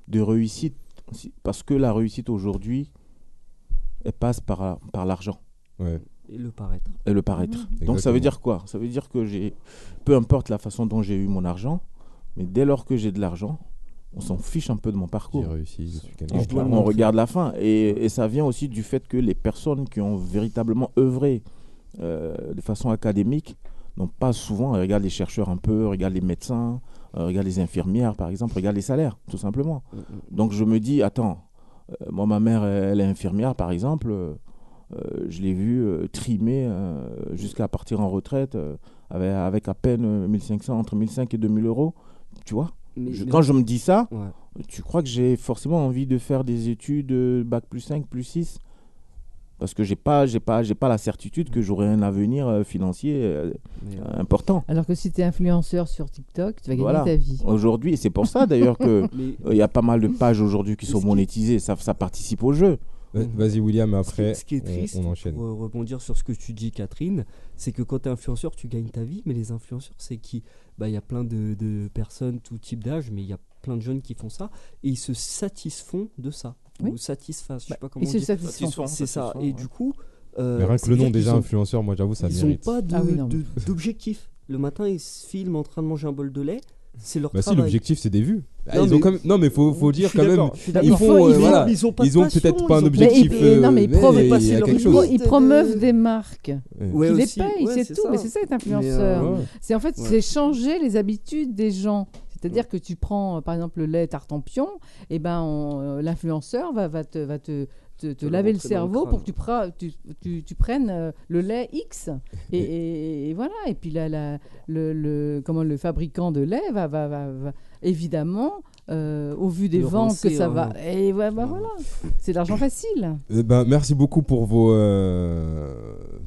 de réussite. Si- Parce que la réussite aujourd'hui, elle passe par, par l'argent Ouais. Et le paraître. et le paraître. Donc ça veut dire quoi? Ça veut dire que j'ai, peu importe la façon dont j'ai eu mon argent, mais dès lors que j'ai de l'argent, on s'en fiche un peu de mon parcours. J'ai réussi, je suis quelqu'un. On, dois on regarde la fin. Et, et ça vient aussi du fait que les personnes qui ont véritablement œuvré euh, de façon académique n'ont pas souvent, euh, regarde les chercheurs un peu, regarde les médecins, euh, regarde les infirmières par exemple, regarde les salaires, tout simplement. Mm, mm. Donc je me dis, attends, euh, moi ma mère, elle est infirmière par exemple, je l'ai vue euh, trimer euh, jusqu'à partir en retraite euh, avec, avec à peine euh, 1500, entre 1500 et 2000 euros, tu vois. Mais- Je- mais- quand je me dis ça, Ouais. tu crois que j'ai forcément envie de faire des études euh, bac plus 5, plus 6 Parce que j'ai pas, j'ai pas, j'ai pas la certitude que j'aurai un avenir euh, financier euh, euh, important. Alors que si tu es influenceur sur TikTok, tu vas gagner Voilà. ta vie. Aujourd'hui, et c'est pour ça d'ailleurs que mais euh, il y a pas mal de pages aujourd'hui qui Mais sont qui- monétisées. Ça, ça participe au jeu. Ouais, Vas-y, William, après, ce qui est on- triste, on, enchaîne. pour rebondir sur ce que tu dis, Catherine, c'est que quand tu es influenceur, tu gagnes ta vie, mais les influenceurs, c'est qui? Bah, Il y a plein de, de personnes, tout type d'âge, mais il y a plein de jeunes qui font ça, et ils se satisfont de ça. Oui. Ou satisfassent, je sais Bah, pas comment Ils se dire. satisfont. Satisfont, C'est ça, et ouais. du coup. euh, Mais rien que le nom, déjà, influenceur, moi j'avoue, ça Ils n'ont mérite. pas de- Ah oui, d'objectif. Le matin, ils se filment en train de manger un bol de lait. C'est leur Bah si, travail. l'objectif c'est des vues. Ah, Non, ils ont mais- quand même... Non, mais faut, dire quand même. Ils font, euh, ils ont- voilà. ils ont pas de Ils ont passion, peut-être pas un ont- objectif. Mais euh, non, mais ils mais promeuvent des marques. Ouais, Ils les payent, Ouais, c'est tout. Mais c'est ça être influenceur. euh, Ouais. C'est en fait, Ouais. c'est changer les habitudes des gens. C'est-à-dire que tu prends, par exemple, le lait tartempion, et ben on- euh, l'influenceur va, va te, va te, te, te Te le laver le cerveau pour que tu, pras- tu, tu, tu prennes euh, le lait X. Et, et- et voilà. Et puis là, la- le, le, comment, le fabricant de lait va, va, va, va- évidemment, euh, au vu des ventes que ça hein. va. Et ouais, bah, voilà. C'est de l'argent facile. Eh ben, merci beaucoup pour vos, euh,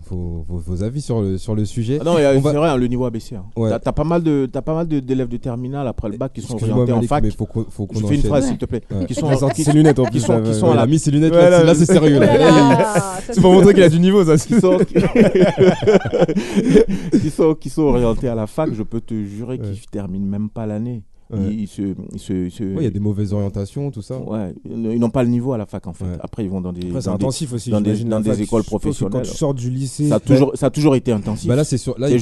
vos, vos, vos avis sur le, sur le sujet. Ah non, il y a- On va- c'est vrai, hein, le niveau a baissé. hein. Ouais. T'as, pas mal de, t'as pas mal de- d'élèves de terminale après le bac qui sont orientés en Malik, fac. mais faut qu'on faut qu'on Je fais une phrase, s'il te plaît. Ouais. Qui sont, sorti ses lunettes en plus. qui sont- qui sont à la- mis ses lunettes là, là, c'est- là, c'est sérieux C'est pour montrer qu'il a du niveau, ça. qui sont, orientés à la fac, je peux te jurer qu'ils terminent même pas l'année. Ouais. Ils, ils se, ils se- ils se- Ouais, Il y a des mauvaises orientations, tout ça. ouais, ils n'ont pas le niveau à la fac en fait. Ouais. Après, ils vont dans des. Après, dans des- aussi. dans des- dans écoles professionnelles. Quand tu sors du lycée, ça, a toujours, ça a toujours été intensif. Bah là, c'est sur. Là, c'est il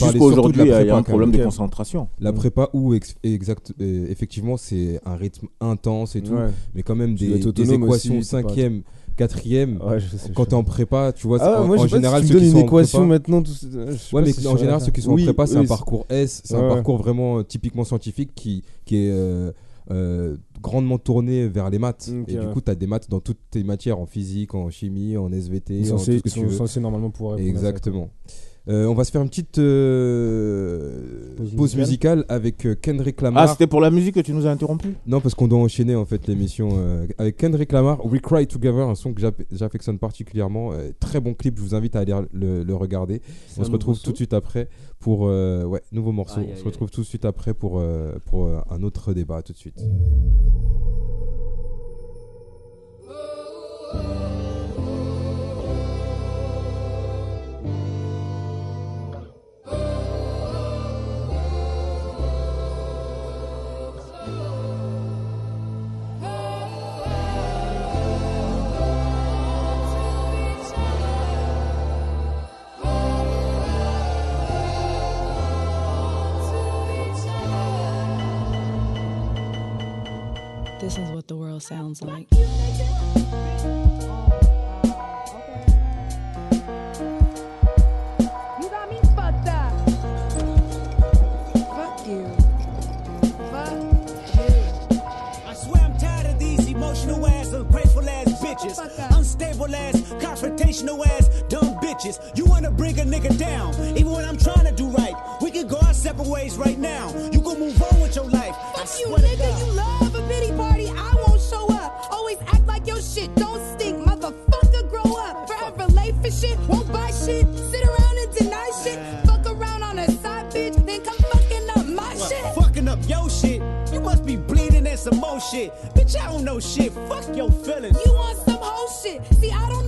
y a prépa, un problème de concentration. La prépa où ex- exact, euh, effectivement c'est un rythme intense et tout, Ouais. mais quand même des, des équations cinquième, quatrième. Ouais, je sais. Quand t'es en prépa, tu vois, Ah, en, moi, en je général si tu ceux me qui une sont en équation prépa- maintenant. tout- je Ouais, mais en je général, ceux qui sont faire. en prépa, c'est Oui, un oui, parcours S, c'est un Ouais. parcours vraiment euh, typiquement scientifique qui, qui est euh, euh, grandement tourné vers les maths. Ok, et du coup, tu as des maths dans toutes tes matières, en physique, en chimie, en SVT, en tout ce que tu veux. normalement pouvoir répondre à ça, Exactement. Euh, on va se faire une petite euh, Pause pause, musicale. musicale avec euh, Kendrick Lamar. Ah, c'était pour la musique que tu nous as interrompu Non, parce qu'on doit enchaîner en fait l'émission euh, avec Kendrick Lamar, We Cry Together, un son que j'affectionne particulièrement. Euh, très bon clip, je vous invite à aller le, le regarder. On se retrouve tout de suite après pour. euh, ouais, nouveau morceau. On se retrouve tout de suite après pour, euh, pour euh, un autre débat. À tout de suite. What the world sounds like. You got me fucked up. Fuck you. Fuck you. I swear I'm tired of these emotional ass, ungrateful ass bitches. Unstable ass, confrontational ass, dumb bitches. You wanna bring a nigga down, even when I'm trying to do right. We can go our separate ways right now. You can move on with your life. I Fuck you, swear to nigga. God. You love like your shit don't stink. Motherfucker, grow up. Forever late for shit. Won't buy shit. Sit around and deny shit. Fuck around on a side bitch. Then come fucking up my shit. Fucking up your shit. You must be bleeding and some more shit. Bitch, I don't know shit. Fuck your feelings. You want some whole shit. See, I don't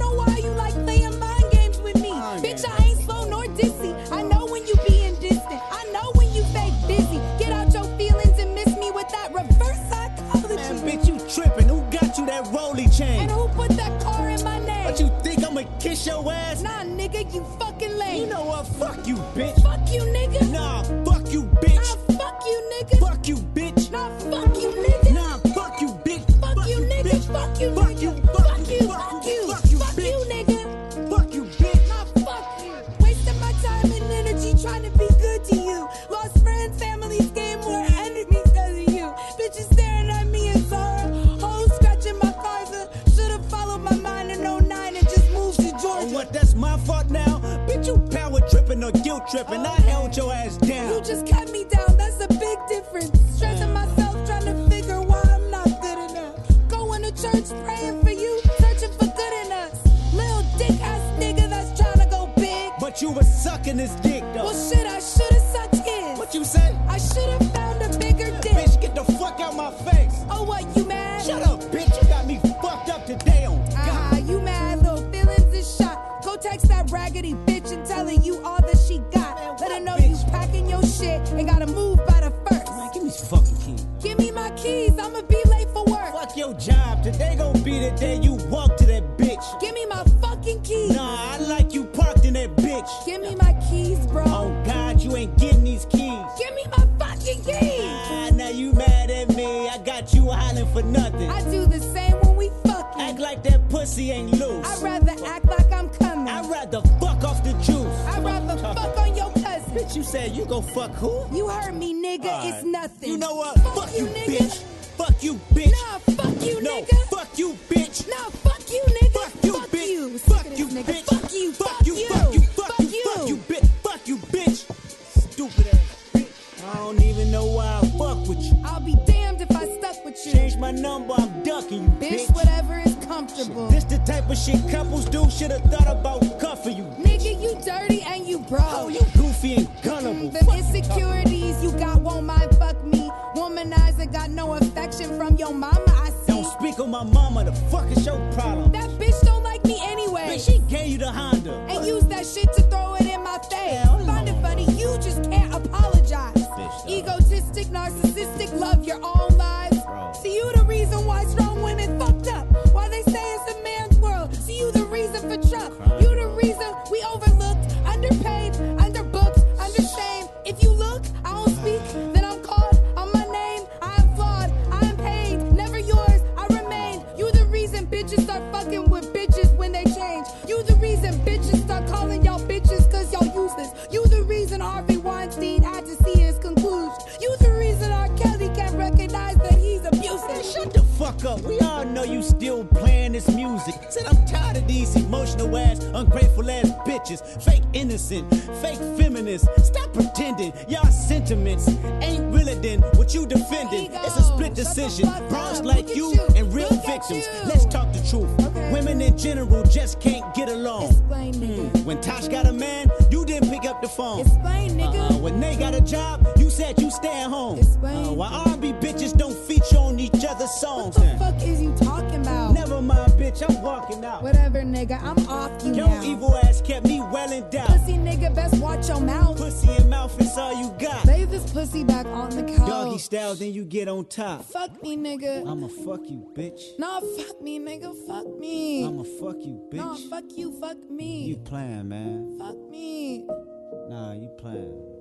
Fuck you. Fuck you, fuck you, fuck you, fuck you, bitch. Fuck you, bitch. Stupid ass. I don't even know why I fuck with you. I'll be damned if I stuck with you. Change my number, I'm ducking you, Bitch, bitch. whatever is comfortable. This the type of shit couples do. Should've thought about cuffing you. Nigga, you dirty and you broke. Oh, you goofy and gullible. Mm, Them insecurities you got won't mind fuck me. Womanizer got no affection from your mama, I see. Don't speak on my mama. The fuck is your problem? That she gave you the Honda. and use that shit to throw it in my face. Hell no. Find it funny, you just can't apologize. Bitch. Egotistic, narcissistic, love your own innocent, fake feminists. Stop pretending. Y'all sentiments ain't realer than what you defending. It's a split decision. Bronze like you you. and real Look victims. Let's talk the truth. Okay. Women in general just can't get along. Explain. Hmm. When Tosh got a man, you didn't pick up the phone. Explain, nigga. Uh, when they got a job, you said you stay at home. Explain. Uh, why R&B bitches don't feature on each other's songs. What the fuck is you talking about? Never mind, bitch, I'm walking out. Whatever, nigga. I'm off you Your now. evil ass kept me well in doubt. Pussy nigga, best watch your mouth. Pussy and mouth is all you got. Lay this pussy back on the couch. Doggy style, then you get on top. Fuck me, nigga. I'ma fuck you, bitch. Nah, fuck me, nigga. Fuck me. I'ma fuck you, bitch. Nah, fuck you. Fuck me. You playing, man. Fuck me. Nah, you playing.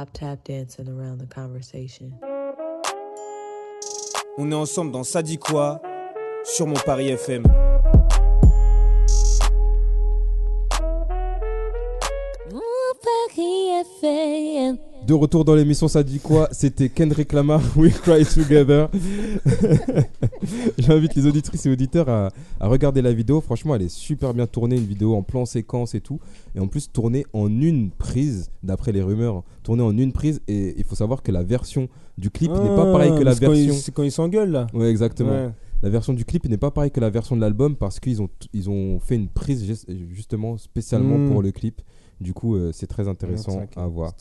Stop tap dancing around the conversation. On est ensemble dans Ça dit quoi sur mon Paris FM. Mon Paris FM. De retour dans l'émission, ça dit quoi C'était Kendrick Lamar, We Cry Together. J'invite les auditrices et auditeurs à, à regarder la vidéo. Franchement, elle est super bien tournée, une vidéo en plan séquence et tout. Et en plus, tournée en une prise, d'après les rumeurs. Tournée en une prise. Et il faut savoir que la version du clip n'est pas pareille que la Ah, version. C'est quand ils s'engueulent là. Ouais, exactement. Ouais. La version du clip n'est pas pareille que la version de l'album parce qu'ils ont, ils ont fait une prise justement spécialement Mm. pour le clip. Du coup, euh, c'est très intéressant 25, à voir.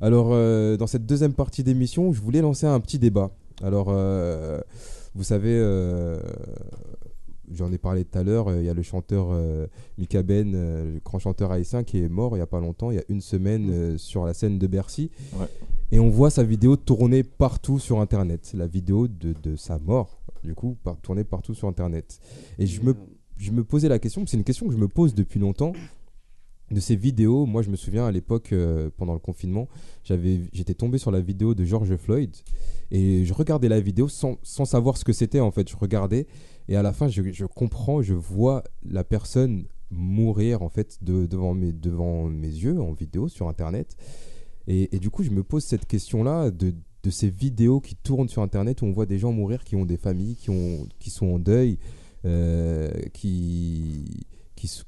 Alors, euh, dans cette deuxième partie d'émission, je voulais lancer un petit débat. Alors, euh, vous savez, j'en ai parlé tout à l'heure, il y a le chanteur Mika Ben, le grand chanteur haïtien, qui est mort il n'y a pas longtemps, il y a une semaine, sur la scène de Bercy. Ouais. Et on voit sa vidéo tourner partout sur Internet. La vidéo de, de sa mort, du coup, par, tourner partout sur Internet. Et je me, je me posais la question, c'est une question que je me pose depuis longtemps, de ces vidéos. Moi, je me souviens à l'époque, euh, pendant le confinement, j'étais tombé sur la vidéo de George Floyd. Et je regardais la vidéo sans, sans savoir ce que c'était, en fait. Je regardais, et à la fin, je, je comprends, je vois la personne mourir, en fait, de- devant, mes, devant mes yeux, en vidéo, sur Internet. Et, et du coup, je me pose cette question-là de, de ces vidéos qui tournent sur Internet où on voit des gens mourir qui ont des familles, qui, ont, qui sont en deuil, euh, qui,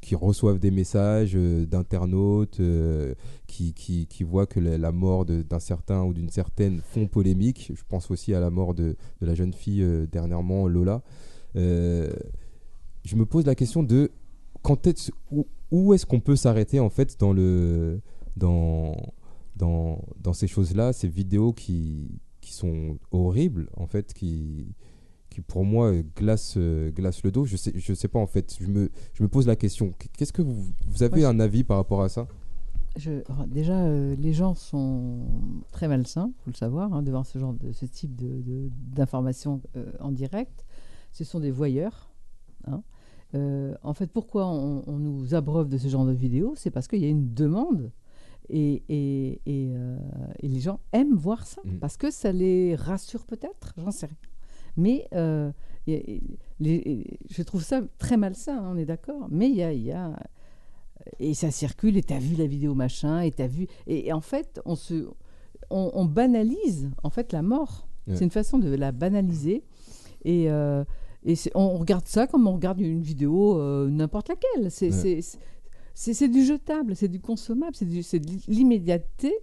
qui, reçoivent des messages euh, d'internautes, euh, qui, voient que la, mort d'un certain ou d'une certaine font polémique. Je pense aussi à la mort de, la jeune fille euh, dernièrement, Lola. Je me pose la question de quand est où, où est-ce qu'on peut s'arrêter en fait dans ces choses-là, ces vidéos qui, qui sont horribles en fait, qui qui pour moi euh, glacent, euh, glacent le dos. Je sais je sais pas en fait. Je me je me pose la question. Qu'est-ce que vous, vous avez un avis par rapport à ça? Je- déjà, euh, les gens sont très malsains, faut le savoir, hein, devant ce genre de ce type de- de- d'informations euh, en direct. Ce sont des voyeurs. hein. Euh, en fait, pourquoi on, on nous abreuve de ce genre de vidéos? C'est parce qu'il y a une demande. Et, et- et, et les gens aiment voir ça, Mm. parce que ça les rassure peut-être, j'en sais rien. Mais euh, les- je trouve ça très malsain, hein, on est d'accord. Mais il y a, y a- et ça circule, et tu as vu la vidéo machin, et tu as vu. Et, et en fait, on, se, on, on banalise en fait la mort. Ouais. C'est une façon de la banaliser. Et, euh, et on regarde ça comme on regarde une vidéo euh, n'importe laquelle. C'est Ouais. du jetable, c'est du consommable, c'est de l'immédiateté.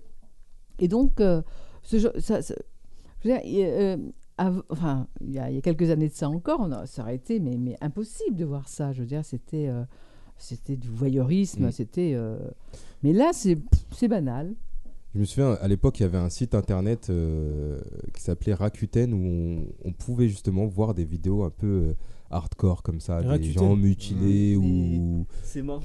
Et donc, euh, ce ça, ça- je veux dire, euh, av- enfin, il y, a, il y a quelques années de ça encore, on a- ça aurait été mais, mais impossible de voir ça. Je veux dire, c'était euh, c'était du voyeurisme, Mm. c'était. euh, Mais là, c'est c'est banal. Je me souviens, à l'époque, il y avait un site internet euh, qui s'appelait Rakuten où on, on pouvait justement voir des vidéos un peu euh, hardcore comme ça, des Rakuten. gens mutilés Mmh. ou. C'est marrant.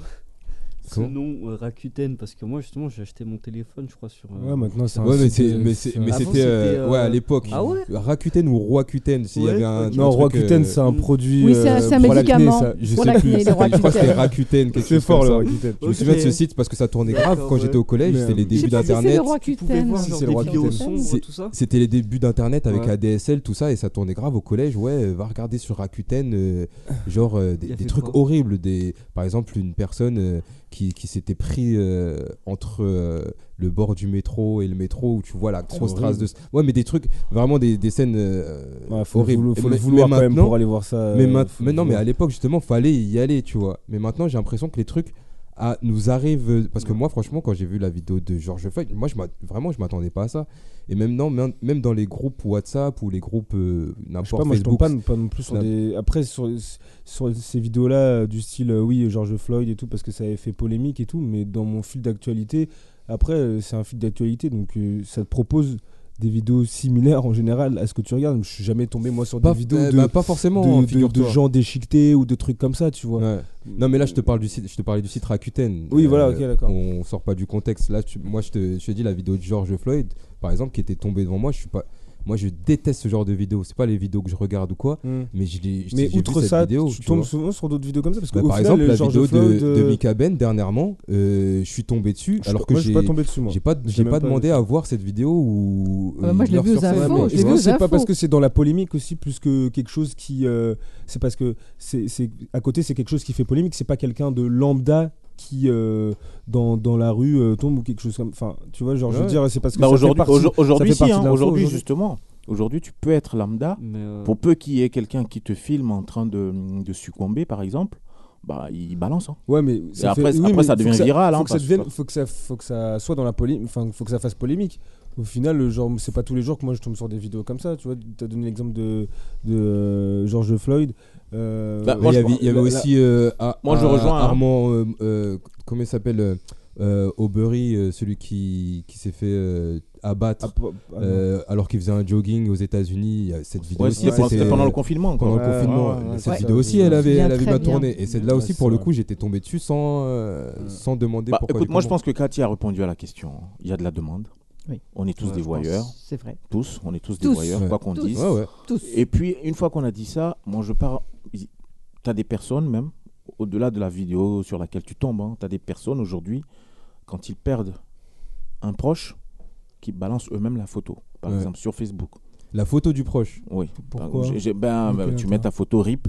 Nom euh, Rakuten, parce que moi justement j'ai acheté mon téléphone, je crois, sur. euh, Ouais, maintenant, c'est un Ouais, mais site, c'est- euh, mais c'est- mais Avant, c'était euh, c'était, euh, ouais à l'époque. Ah ouais Rakuten ou Roakuten, s'il y Ouais, avait un. Non, truc, euh, c'est un Mm. produit. Oui, c'est un- euh, c'est un pour l'acné, médicament. ça. Je Pour sais l'acné, plus. les Je crois que c'était. Rakuten, quelque C'est chose fort, comme le ça. Roaccuten. Je me souviens de ce site parce que ça tournait grave D'accord, quand ouais. j'étais au collège. Mais, C'était les euh, Je sais débuts si c'est d'Internet. le Tu pouvais Roaccuten. voir Si, genre c'est des le vidéos Rakuten. sombres, C'est- tout ça. C'était les débuts d'Internet avec Ouais. ADSL, tout ça, et ça tournait grave au collège. Ouais, euh, va regarder sur Rakuten, euh, genre euh, des, Il trucs quoi? horribles. Des, par exemple, une personne euh, qui, qui s'était pris euh, entre euh, le bord du métro et le métro où tu vois la grosse trace de. Ouais, mais des trucs, vraiment des, des scènes euh, Ouais, faut le vouloir- faut Mais- le vouloir mais quand même pour aller voir ça. mais, euh, faut mais non, mais à l'époque, justement, fallait y aller, tu vois. Mais maintenant, j'ai l'impression que les trucs ah, nous arrivent. euh, Parce que moi, franchement, quand j'ai vu la vidéo de George Floyd, moi, je vraiment, je m'attendais pas à ça. Et même, non, même, même dans les groupes WhatsApp ou les groupes euh, Je sais n'importe pas, moi je tombe Facebook. pas, pas non plus sur des. Après, sur, sur ces vidéos-là, euh, du style, euh, oui, George Floyd et tout, parce que ça avait fait polémique et tout, mais dans mon fil d'actualité, après, euh, c'est un fil d'actualité, donc euh, ça te propose des vidéos similaires en général à ce que tu regardes. Je suis jamais tombé, moi, sur pas, des vidéos euh, de, bah, pas forcément, de, de- gens déchiquetés ou de trucs comme ça, tu vois. Ouais. Non, mais là, je te, parle du site, je te parlais du site Rakuten. Oui, voilà, ok, d'accord. On sort pas du contexte. Là, tu- moi, je te, je te dis la vidéo de George Floyd, par exemple, qui était tombée devant moi. Je suis pas. Moi, je déteste ce genre de vidéos. C'est pas les vidéos que je regarde ou quoi, Mm. mais je l'ai- Mais j'ai vu outre cette ça, vidéo, tu tu tombes souvent sur d'autres vidéos comme ça parce que Bah, au par final, exemple, la George vidéo de, euh, de Mika Ben dernièrement, euh, je suis tombé dessus je- alors que moi, je suis j'ai pas tombé dessus moi. j'ai pas J'ai pas pas demandé ça. à voir cette vidéo où Ah bah, moi, je l'ai vu aux infos, que c'est pas parce que c'est dans la polémique aussi plus que quelque chose qui euh, c'est parce que c'est c'est- à côté c'est quelque chose qui fait polémique c'est pas quelqu'un de lambda qui euh, dans, dans la rue euh, tombe ou quelque chose comme enfin tu vois genre je veux dire c'est parce que Bah, ça aujourd'hui, aujourd'hui, ça si, hein, aujourd'hui aujourd'hui. justement. Aujourd'hui, tu peux être lambda. Mais, euh, Pour peu qu'il y ait quelqu'un qui te filme en train de, de succomber, par exemple, bah, il balance. hein. ouais mais Et après- oui, après, mais ça devient que viral, faut hein, que ça devienne faut que ça faut que ça soit dans la polémique enfin faut que ça fasse polémique au final le genre c'est pas tous les jours que moi je tombe sur des vidéos comme ça tu vois tu as donné l'exemple de de euh, George Floyd euh, Bah, moi, il y avait, il y avait la- aussi euh, Moi, je rejoins, hein. Armand euh, euh, comment il s'appelle Aubery euh, celui qui, qui s'est fait euh, abattre Ah, ah, non. euh, alors qu'il faisait un jogging aux États-Unis. Cette vidéo Ouais, aussi, c'était pendant- c'était pendant le confinement, quoi. Pendant le Ouais, confinement, ouais, ouais, cette ouais. vidéo aussi, elle avait, elle avait bien tourné. Et celle-là Ouais, aussi, c'est pour le coup, j'étais tombé dessus sans, euh, sans demander Bah, pourquoi. écoute, moi je pense que Cathy a répondu à la question. Il y a de la demande. Oui. On est tous Ouais, des voyeurs. C'est vrai. Tous, on est tous, des voyeurs, Ouais. quoi qu'on dise. Ouais, ouais. Tous. Et puis, une fois qu'on a dit ça, moi je pars. Tu as des personnes même, au-delà de la vidéo sur laquelle tu tombes, tu as des personnes aujourd'hui, quand ils perdent un proche, qui balancent eux-mêmes la photo, par Ouais. exemple sur Facebook. La photo du proche. Oui. Pourquoi ben, ben, Tu mets ta photo RIP.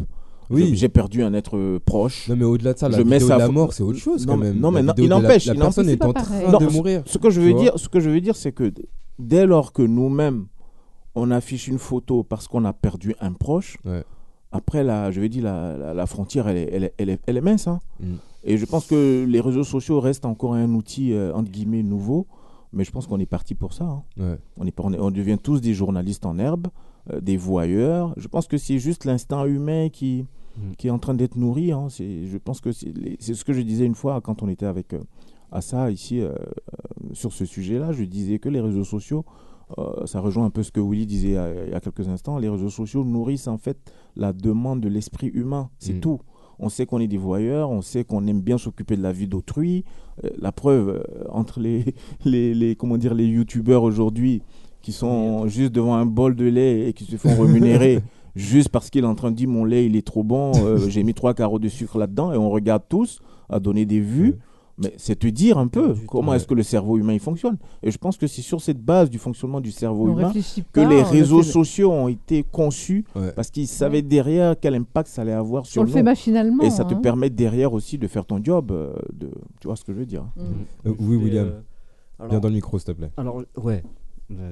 Oui. J'ai perdu un être euh, proche. Non, mais au-delà de ça, la Je mets la pho- mort, c'est autre chose, Non, quand même. Non, mais non, il de la- n'empêche. la il personne n'empêche- est en train Non, de mourir, Ce que je veux dire, ce que je veux dire, c'est que dès lors que nous-mêmes on affiche une photo parce qu'on a perdu un proche, après la, je vais dire la, la, la frontière, elle est, elle est, elle est, elle est mince. hein. Mm. Et je pense que les réseaux sociaux restent encore un outil euh, entre guillemets nouveau, mais je pense qu'on est parti pour ça. hein. Ouais. On, est, pas- on, est- on devient tous des journalistes en herbe, euh, des voyeurs. Je pense que c'est juste l'instinct humain qui, qui est en train d'être nourri. hein. C'est- Je pense que c'est ce que je disais une fois quand on était avec euh, Assa ici euh, euh, sur ce sujet-là. Je disais que les réseaux sociaux, ça rejoint un peu ce que Willy disait il y a quelques instants, les réseaux sociaux nourrissent en fait la demande de l'esprit humain. C'est Mm. tout. On sait qu'on est des voyeurs, on sait qu'on aime bien s'occuper de la vie d'autrui. Euh, la preuve, euh, entre les, les, les, comment dire, les youtubeurs aujourd'hui qui sont juste devant un bol de lait et qui se font rémunérer juste parce qu'il est en train de dire mon lait il est trop bon, euh, j'ai mis trois carreaux de sucre là-dedans et on regarde tous à donner des vues. Mais c'est te dire un peu comment est-ce que le cerveau humain il fonctionne. Et je pense que c'est sur cette base du fonctionnement du cerveau On humain que pas, les le réseaux fait- sociaux ont été conçus Ouais. parce qu'ils savaient derrière quel impact ça allait avoir sur On le fait machinalement, Et ça te hein. permet derrière aussi de faire ton job. euh, de, tu vois ce que je veux dire Mm. Euh, oui, Et, William. euh, Viens dans le micro, s'il te plaît. Alors, ouais,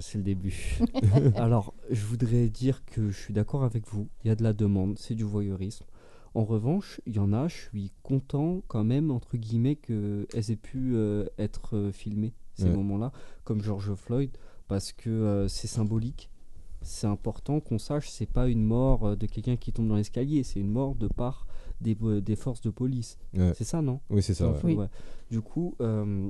c'est le début. alors, je voudrais dire que je suis d'accord avec vous. Il y a de la demande, c'est du voyeurisme. En revanche, il y en a, je suis content quand même, entre guillemets, qu'elles aient pu euh, être euh, filmées, ces Ouais. moments-là, comme George Floyd, parce que euh, c'est symbolique. C'est important qu'on sache, c'est pas une mort de quelqu'un qui tombe dans l'escalier, c'est une mort de part des, des forces de police. Ouais. C'est ça, non? Oui, c'est ça, ouais. Du coup, euh,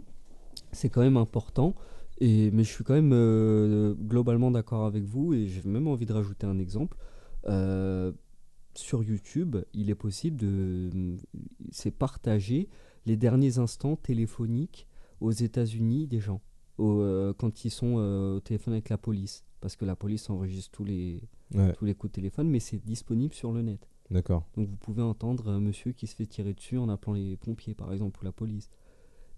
c'est quand même important. Et, mais je suis quand même euh, globalement d'accord avec vous et j'ai même envie de rajouter un exemple. Euh, sur YouTube, il est possible de c'est partager les derniers instants téléphoniques aux États-Unis des gens au, euh, quand ils sont euh, au téléphone avec la police parce que la police enregistre tous les Ouais. tous les coups de téléphone mais c'est disponible sur le net. D'accord. Donc vous pouvez entendre un monsieur qui se fait tirer dessus en appelant les pompiers par exemple ou la police.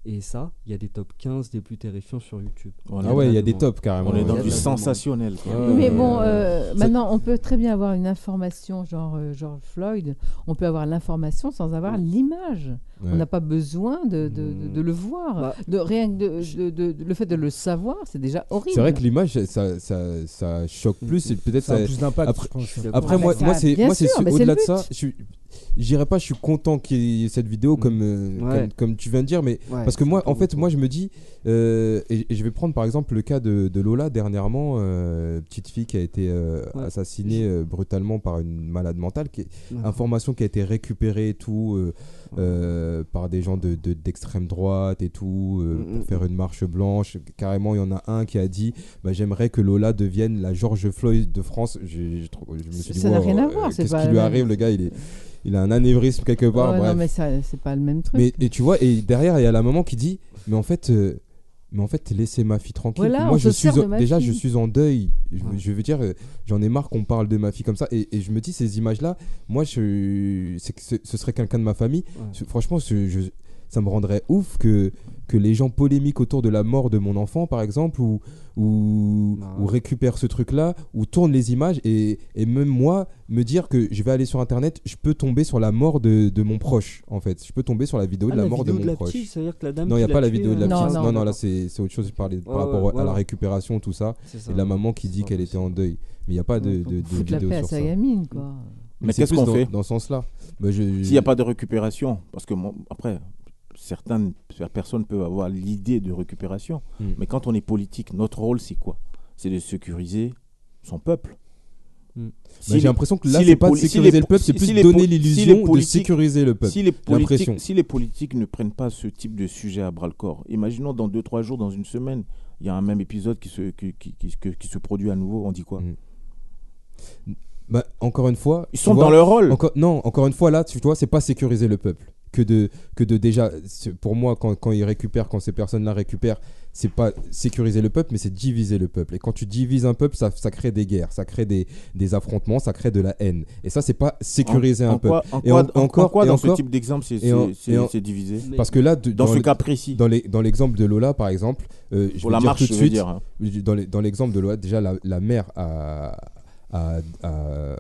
Et ça, il y a des top 15 des plus terrifiants sur YouTube. Ah ouais, il y a des tops carrément. On est dans du sensationnel. quoi. Ouais, Mais bon, euh, maintenant, on peut très bien avoir une information, genre euh, George Floyd. On peut avoir l'information sans avoir l'image. Ouais. On n'a pas besoin de, de- de- de le voir. Bah, de, rien que de, de- de- de- le fait de le savoir, c'est déjà horrible. C'est vrai que l'image, ça, ça, ça choque plus. peut-être Ça a plus d'impact, Après, après Ah, moi bien moi, c'est au-delà de ça. but. Je suis- je dirais pas, je suis content qu'il y ait cette vidéo comme, euh, Ouais. comme comme tu viens de dire, mais Ouais, parce que moi, en fait, beaucoup. moi, je me dis, euh, et, et je vais prendre par exemple le cas de, de Lola dernièrement, euh, petite fille qui a été euh, Ouais. assassinée euh, brutalement par une malade mentale, qui information qui a été récupérée et tout euh, euh, par des gens de de- d'extrême droite et tout euh, Mm, pour mm, faire une marche blanche. Carrément, il y en a un qui a dit, bah, j'aimerais que Lola devienne la George Floyd de France. Je me suis dit, Ça n'a rien à euh, voir, c'est Qu'est-ce qui lui arrive, le gars Il est il a un anévrisme quelque part. Ouais, bref. non, mais ça, c'est pas le même truc. Mais et tu vois, et derrière il y a la maman qui dit, mais en fait, euh, mais en fait, laissez ma fille tranquille. Voilà, Moi, je suis en- déjà, fille. je suis en deuil. Je, je veux dire, euh, j'en ai marre qu'on parle de ma fille comme ça. Et, et je me dis, ces images-là, moi, je, c'est que ce, serait quelqu'un de ma famille. Franchement, je- je- ça me rendrait ouf que que les gens polémiquent autour de la mort de mon enfant, par exemple, ou ou, ou récupèrent ce truc-là, ou tournent les images, et, et même moi, me dire que je vais aller sur Internet, je peux tomber sur la mort de, de mon proche, en fait. Je peux tomber sur la vidéo Ah, de la, la mort vidéo de de mon la proche. petite, ça veut dire que la dame non, il n'y a pas l'a vidéo de la euh, petite. Non, Non, non, non, là, c'est c'est autre chose. Je parlais par Ouais, rapport ouais, à la récupération, tout ça. C'est ça, Et la maman qui dit qu'elle était en deuil. Mais il n'y a pas de, de, de Foutre la vidéo paix à sa ça. gamine, quoi. Mais qu'est-ce qu'on dans- fait Dans ce sens-là. Bah, je- S'il n'y a pas de récupération, parce que moi, après, certaines personnes peuvent avoir l'idée de récupération, Mm. mais quand on est politique, notre rôle, c'est quoi? C'est de sécuriser son peuple. Mm. Bah, j'ai l'impression que là, si c'est pas de si sécuriser le peuple, c'est si- plus si donner si l'illusion de sécuriser le peuple. Si les, politiques, si les politiques ne prennent pas ce type de sujet à bras le corps, imaginons dans 2-3 jours, dans une semaine, il y a un même épisode qui se, qui, qui, qui- que- qui se produit à nouveau, on dit quoi? Mm. Bah, encore une fois. Ils sont vois, dans leur rôle. encore- non, encore une fois, là, tu vois, c'est pas sécuriser le peuple. Que de, que de déjà, pour moi, quand, quand ils récupèrent, quand ces personnes-là récupèrent, c'est pas sécuriser le peuple, mais c'est diviser le peuple. Et quand tu divises un peuple, ça, ça crée des guerres, ça crée des, des affrontements, ça crée de la haine. Et ça, c'est pas sécuriser En- un en quoi- peuple. en Et quoi- en- en- en encore, quoi et dans ce encore- type d'exemple, c'est- divisé Parce que là, de- Dans ce le- cas précis. dans les- dans l'exemple de Lola, par exemple, euh, je Pour vais la dire marche, tout de je veux suite, dire, hein. dans les- dans l'exemple de Lola, déjà la, la mère a, a, a-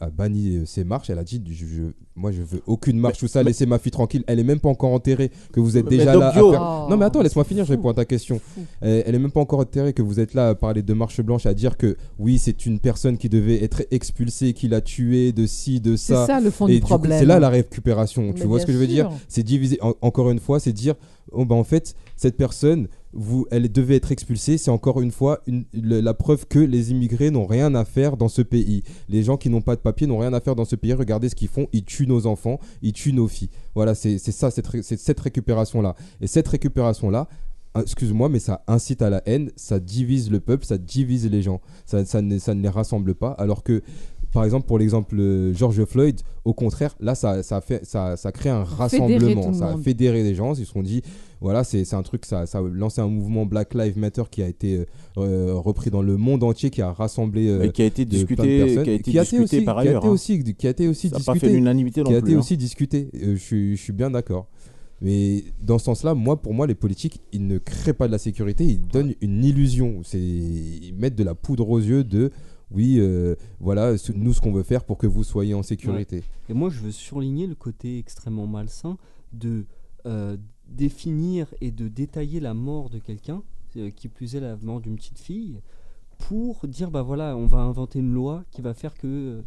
a banni ses marches. Elle a dit, je, je- moi, je veux aucune marche ou ça. mais- Laissez ma fille tranquille. Elle est même pas encore enterrée. Que vous êtes Mais déjà là. à Dio- faire- Oh, Non, mais attends, laisse-moi c'est finir. Je réponds à ta question. Euh, elle est même pas encore enterrée. Que vous êtes là à parler de marche blanche, à dire que oui, c'est une personne qui devait être expulsée, qui l'a tuée, de ci, de C'est ça. ça le fond Et du problème. c'est là la récupération. tu Mais vois ce que je veux dire? C'est diviser. en- encore une fois, c'est dire, oh, bah, en fait, cette personne, vous, elle devait être expulsée. C'est encore une fois la preuve que les immigrés n'ont rien à faire dans ce pays. Les gens qui n'ont pas de papier n'ont rien à faire dans ce pays. Regardez ce qu'ils font. Ils tuent nos enfants, ils tuent nos filles. Voilà, c'est ça, c'est cette récupération-là. Et cette récupération-là, euh, excuse-moi, mais ça incite à la haine, ça divise le peuple, ça divise les gens. Ça ne les rassemble pas. Alors que par exemple, pour l'exemple euh, George Floyd, au contraire, là, ça, ça, a fait, ça, ça crée un rassemblement. Ça a fédéré les gens. Ils se sont dit, voilà, c'est c'est un truc, ça, ça a lancé un mouvement Black Lives Matter qui a été euh, euh, repris dans le monde entier, qui a rassemblé. euh, qui a été discuté, personnes, qui a été discuté aussi, par qui a ailleurs. été hein. aussi, qui a été aussi Ça n'a pas discuté fait l'unanimité non qui a plus. été hein. aussi discuté. Euh, je, suis, je suis bien d'accord. Mais dans ce sens-là, moi, pour moi, les politiques, ils ne créent pas de la sécurité, ils donnent une illusion. C'est, ils mettent de la poudre aux yeux de, oui, euh, voilà, nous, ce qu'on veut faire pour que vous soyez en sécurité. Et moi, je veux surligner le côté extrêmement malsain de euh, définir et de détailler la mort de quelqu'un, euh, qui plus est la mort d'une petite fille, pour dire bah voilà, on va inventer une loi qui va faire que.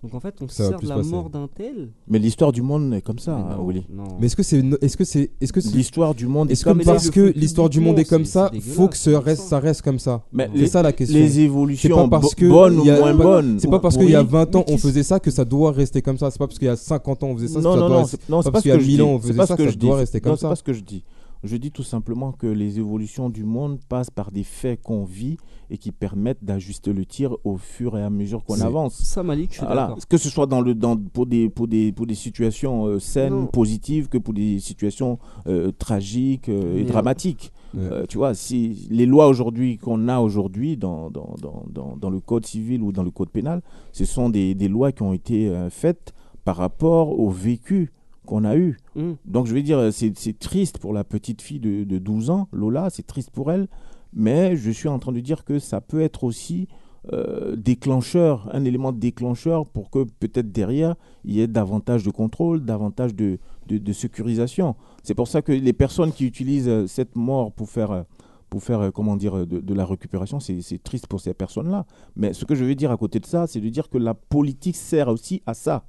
Donc en fait, on Ça va sert de la passer. mort d'un tel. Mais l'histoire du monde est comme ça, Mais hein, non, Willy. non. Mais est-ce que c'est, est-ce que c'est, est-ce que c'est, L'histoire du monde est est-ce que comme ça. parce que l'histoire du monde est comme ça, c'est- c'est faut que ça reste, ça. reste comme ça Mais C'est les, ça la question. les C'est évolutions pas parce que bonnes ou il y a- moins bonnes. C'est pas parce qu'il y a pourries. 20 ans on faisait ça que ça doit rester comme ça. C'est pas parce qu'il y a 50 ans on faisait ça. non, ça non, doit non, c'est non, c'est parce pas ce qu'il y a que je 1000 dis. ans on C'est faisait ça, que ça je doit dis. rester Non, comme c'est ça. pas ce que je dis. Je dis tout simplement que les évolutions du monde passent par des faits qu'on vit et qui permettent d'ajuster le tir au fur et à mesure qu'on avance. Ça, Malik, je suis Voilà. Que ce soit dans le, dans, pour, des, pour, des, pour des situations euh, saines, Non. positives, que pour des situations euh, tragiques euh, et dramatiques. Ouais. Tu vois, si les lois aujourd'hui qu'on a aujourd'hui dans, dans, dans, dans, dans le code civil ou dans le code pénal, ce sont des, des lois qui ont été faites par rapport au vécu qu'on a eu. Hum. Donc je vais dire, c'est triste pour la petite fille de, de 12 ans, Lola, c'est triste pour elle, mais je suis en train de dire que ça peut être aussi euh, déclencheur, un élément déclencheur pour que peut-être derrière, il y ait davantage de contrôle, davantage de, de, de sécurisation. C'est pour ça que les personnes qui utilisent euh, cette mort pour faire... euh, pour faire, comment dire, de, de la récupération, c'est c'est triste pour ces personnes-là. Mais ce que je veux dire à côté de ça, c'est de dire que la politique sert aussi à ça.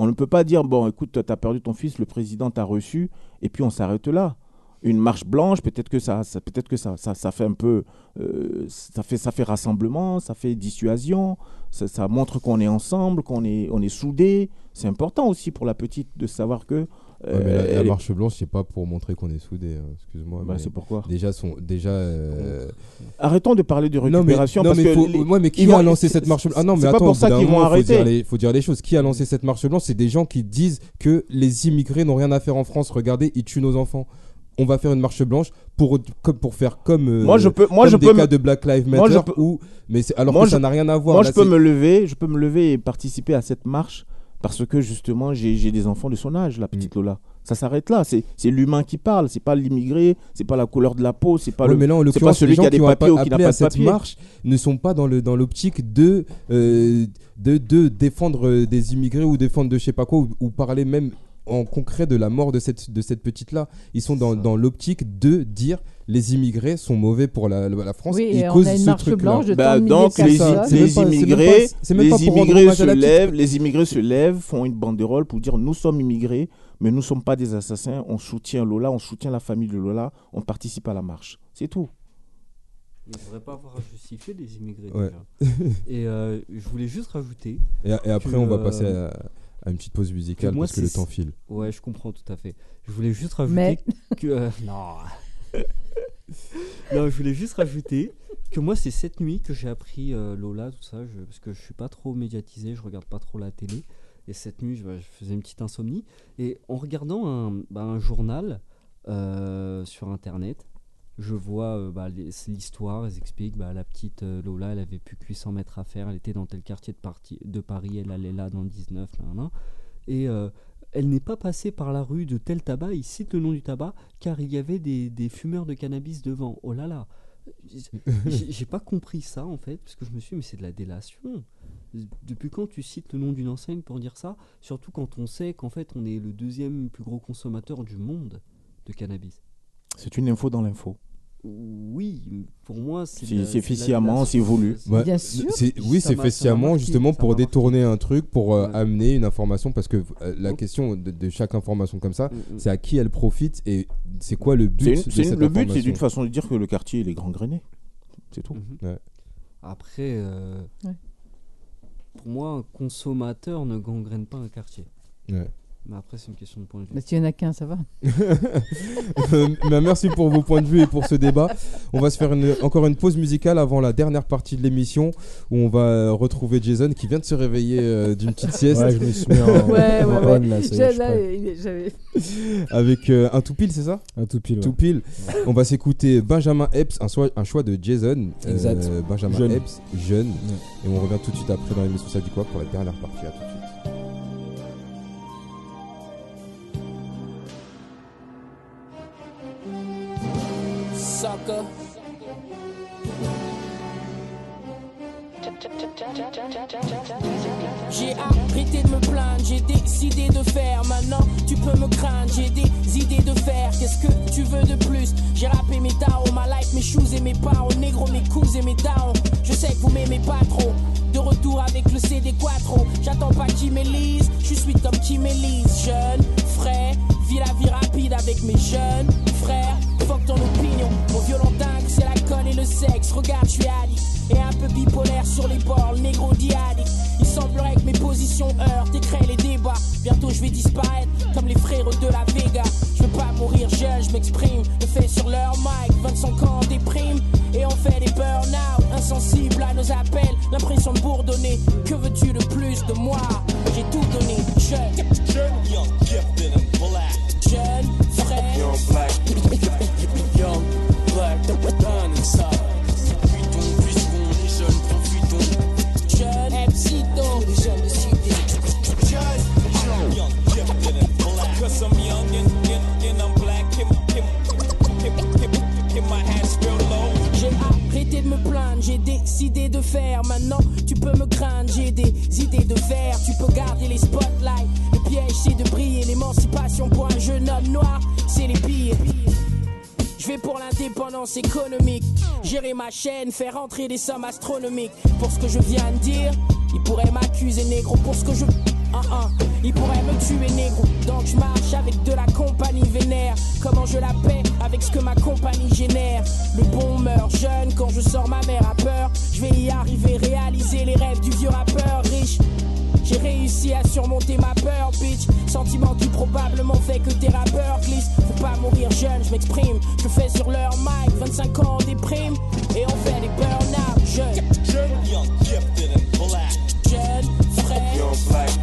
On ne peut pas dire, bon, écoute, tu as perdu ton fils, le président t'a reçu, et puis on s'arrête là. Une marche blanche, peut-être que ça, ça fait un peu, euh, ça fait, rassemblement, ça fait dissuasion, ça, ça montre qu'on est ensemble, qu'on est, on est soudés. C'est important aussi pour la petite de savoir que. Ouais, mais la, euh, la marche blanche, c'est pas pour montrer qu'on est soudés. hein, Excuse-moi. Bah, c'est pourquoi. déjà, son, déjà. euh, Arrêtons de parler de Non mais, récupération non, parce mais que faut- les- ouais, mais qui ils a vont- lancé cette marche blanche? Ah non, mais c'est pas attends, pour ça qu'ils vont moment, faut dire, arrêter. les, faut dire les choses. Qui a lancé cette marche blanche? C'est des gens qui disent que les immigrés n'ont rien à faire en France. Regardez, ils tuent nos enfants. On va faire une marche blanche pour, comme, pour faire comme, euh, Moi, je peux, moi, je des peux cas me- de Black Lives Moi, je Matter peux- ou mais alors Moi, que ça n'a rien à voir. Moi, Là, je peux me lever, je peux me lever et participer à cette marche parce que justement, j'ai des enfants de son âge, la petite Mm. Lola. Ça s'arrête là. C'est l'humain qui parle. C'est pas l'immigré. C'est pas la couleur de la peau. C'est pas Ouais, le. mais là, en pas celui les qui gens a des qui ont papiers ou appa- qui n'a appelé pas à de cette papiers. marche ne sont pas dans le dans l'optique de, euh, de de défendre des immigrés ou défendre de je sais pas quoi ou, ou parler même en concret de la mort de cette de cette petite là. Ils sont dans, dans l'optique de dire les immigrés sont mauvais pour la, la France. Oui, ils et on causent a une ce marche truc-là. blanche de Bah, donc les, les immigrés, pas- c'est même les immigrés se lèvent, les immigrés se lèvent, font une banderole pour dire nous sommes immigrés, mais nous ne sommes pas des assassins. On soutient Lola, on soutient la famille de Lola, on participe à la marche. C'est tout. Il ne devrait pas avoir à justifier les immigrés. Ouais. déjà. Et euh, je voulais juste rajouter. Et, et après que, on va passer à, à une petite pause musicale moi, parce que le temps file. Ouais, je comprends tout à fait. Je voulais juste rajouter Mais- que. euh, non. Non, je voulais juste rajouter que moi, c'est cette nuit que j'ai appris euh, Lola, tout ça, je- parce que je suis pas trop médiatisé, je regarde pas trop la télé. Et cette nuit, je, bah, je faisais une petite insomnie. Et en regardant un, bah, un journal euh, sur Internet, je vois euh, bah, l'histoire. Ils expliquent bah, la petite euh, Lola, elle avait plus que 800 mètres à faire. Elle était dans tel quartier de, parti- de Paris, elle allait là dans le 19. nan, nan. Et euh, elle n'est pas passée par la rue de tel tabac. Il cite le nom du tabac car il y avait des, des fumeurs de cannabis devant. Oh là là j'ai pas compris ça en fait, parce que je me suis dit, mais c'est de la délation. Depuis quand tu cites le nom d'une enseigne pour dire ça Surtout quand on sait qu'en fait on est le deuxième plus gros consommateur du monde de cannabis? C'est une info dans l'info. Oui, pour moi c'est. La- c'est voulu. Ouais, Bien sûr. oui, c'est fait sciemment justement pour détourner un truc, pour euh, Ouais. amener une information, parce que euh, la question de, de chaque information comme ça, Mm, mm. c'est à qui elle profite et c'est quoi le but une- de c'est une- cette le but, c'est d'une façon de dire que le quartier il est grand grainé. C'est tout. Mhm. Ouais. Après, euh, Ouais. pour moi, un consommateur ne gangrène pas un quartier. Ouais. Mais après, c'est une question de point de vue. Mais s'il y en a qu'un, ça va. Bah, merci pour vos points de vue et pour ce débat. On va se faire une- encore une pause musicale avant la dernière partie de l'émission où on va retrouver Jason qui vient de se réveiller euh, d'une petite sieste Ouais, je me suis mis en, Ouais, en ouais. là, est, avec euh, un tout pile, c'est ça Un tout pile. ouais. Tout pile. On va s'écouter Benjamin Epps, un, choix- un choix de Jason. euh, Exact. Benjamin Jeune. Epps, jeune. Et on revient tout de suite après dans l'émission Ça dit quoi pour la dernière partie? À tout de suite. J'ai arrêté de me plaindre, j'ai décidé de faire. Maintenant, tu peux me craindre, j'ai des idées de faire. Qu'est-ce que tu veux de plus? J'ai rappé mes darons, ma life, mes shoes et mes parents. Négro, mes coups et mes darons. Je sais que vous m'aimez pas trop. De retour avec le CD Quattro. J'attends pas qui m'élise, je suis comme qui m'élise. Jeune, frais, vis la vie rapide avec mes jeunes frères. Fuck ton opinion, mon violent dingue, c'est l'alcool et le sexe. Regarde, je suis addict. Et un peu bipolaire sur les bords, le négro dit addict. Il semblerait que mes positions heurtent et créent les débats. Bientôt je vais disparaître comme les frères de la Vega. Je veux pas mourir jeune, je m'exprime. Le fait sur leur mic, 25 ans déprime. Et on fait des burn-out, insensibles à nos appels. L'impression de bourdonner. Que veux-tu de plus de moi? Ma chaîne, faire entrer des sommes astronomiques. Pour ce que je viens de dire, ils pourraient m'accuser négro. Pour ce que je. Ah, ah. Ils pourraient me tuer négro. Donc je marche avec de la compagnie vénère. Comment je la paie avec ce que ma compagnie génère? Le bon meurt jeune quand je sors ma mère a peur. Je vais y arriver, réaliser les rêves du vieux rappeur riche. J'ai réussi à surmonter ma peur, bitch. Sentiment qui probablement fait que tes rappeurs glissent. Faut pas mourir jeune, je m'exprime. Je fais sur leur mic, 25 ans en déprime. Et on fait des burn-out. Young, gifted, and black. Frère. Young black.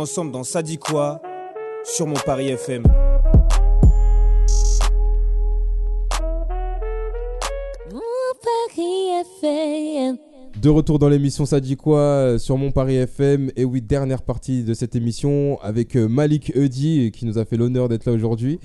Ensemble dans Ça dit quoi sur mon Paris FM. Mon Paris FM. De retour dans l'émission Ça dit quoi sur mon Paris FM. Et oui, dernière partie de cette émission avec euh, Malik Eudi qui nous a fait l'honneur d'être là aujourd'hui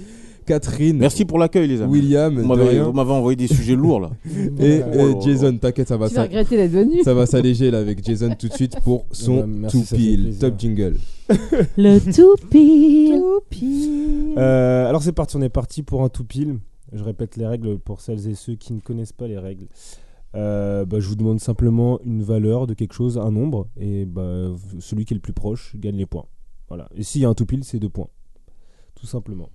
Catherine. Merci pour l'accueil, les amis. William, Vous m'avez envoyé des sujets lourds là. Et Oh là Jason, t'inquiète, ça va, Tu vas ça, regretter d'être venu. ça va s'alléger là avec Jason tout de suite pour son merci, tout pile. Top jingle. Le tout pile. Tout pile. Euh, alors c'est parti, on est parti pour un tout pile. Je répète les règles pour celles et ceux qui ne connaissent pas les règles. Euh, bah, je vous demande simplement une valeur de quelque chose, un nombre, et bah, celui qui est le plus proche gagne les points. Voilà. Et s'il y a un tout pile, c'est deux points. Tout simplement.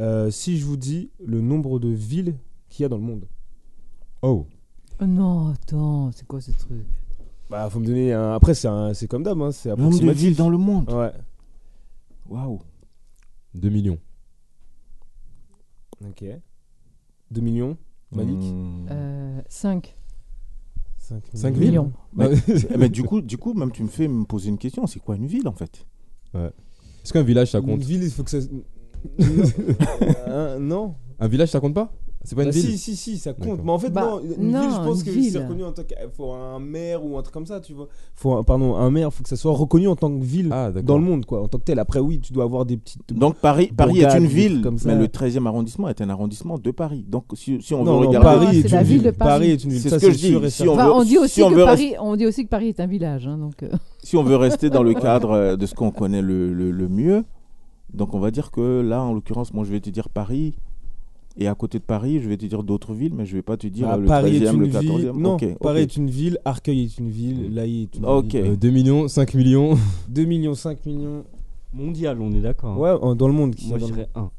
Euh, si je vous dis le nombre de villes qu'il y a dans le monde. Oh. Oh non, attends, c'est quoi ce truc? Bah, faut me donner un. Après, c'est un- c'est comme d'hab, hein, c'est Nombre de approximatif. villes dans le monde. Ouais. Waouh. 2 millions. Ok. 2 millions. Malik? Hmm. euh, 5 5 Cinq millions. Mais, mais du coup, du coup, même tu me fais me poser une question. C'est quoi une ville en fait? Est-ce qu'un village ça Une compte ville, il faut que ça. Hein, non. Un village ça compte pas? C'est pas une Bah, ville si, si, si, ça compte. Mais en fait, Bah, non, une non, ville, je pense que ville. c'est reconnu en tant que. faut un maire ou un truc comme ça, tu vois. Faut un, pardon, un maire, faut que ça soit reconnu en tant que ville Ah, dans le monde, quoi, en tant que tel. Après, oui, tu dois avoir des petites. Donc Paris, Paris est une ville, trucs comme ça. mais le 13e arrondissement est un arrondissement de Paris. Donc si, si on non, veut regarder, Paris est c'est une la ville ville. de Paris. est une ville. C'est ça, ce que je dis. Si certain. on Enfin, veut- on, dit aussi si on que veut Paris, on dit aussi que Paris est un village. hein, donc, euh, si on veut rester dans le cadre euh, de ce qu'on connaît le mieux, donc on va dire que là, en l'occurrence, moi je vais te dire Paris. Et à côté de Paris, je vais te dire d'autres villes, mais je vais pas te dire Ah, le Paris est 13e, une le ville. 14e. Non, Paris est une ville. Arcueil est une ville. Laï est une ville. Euh, 2 millions, 5 millions. 2 millions, 5 millions. Mondial, on est d'accord. hein. Ouais, dans le monde. qui Moi, je dirais 1. monde.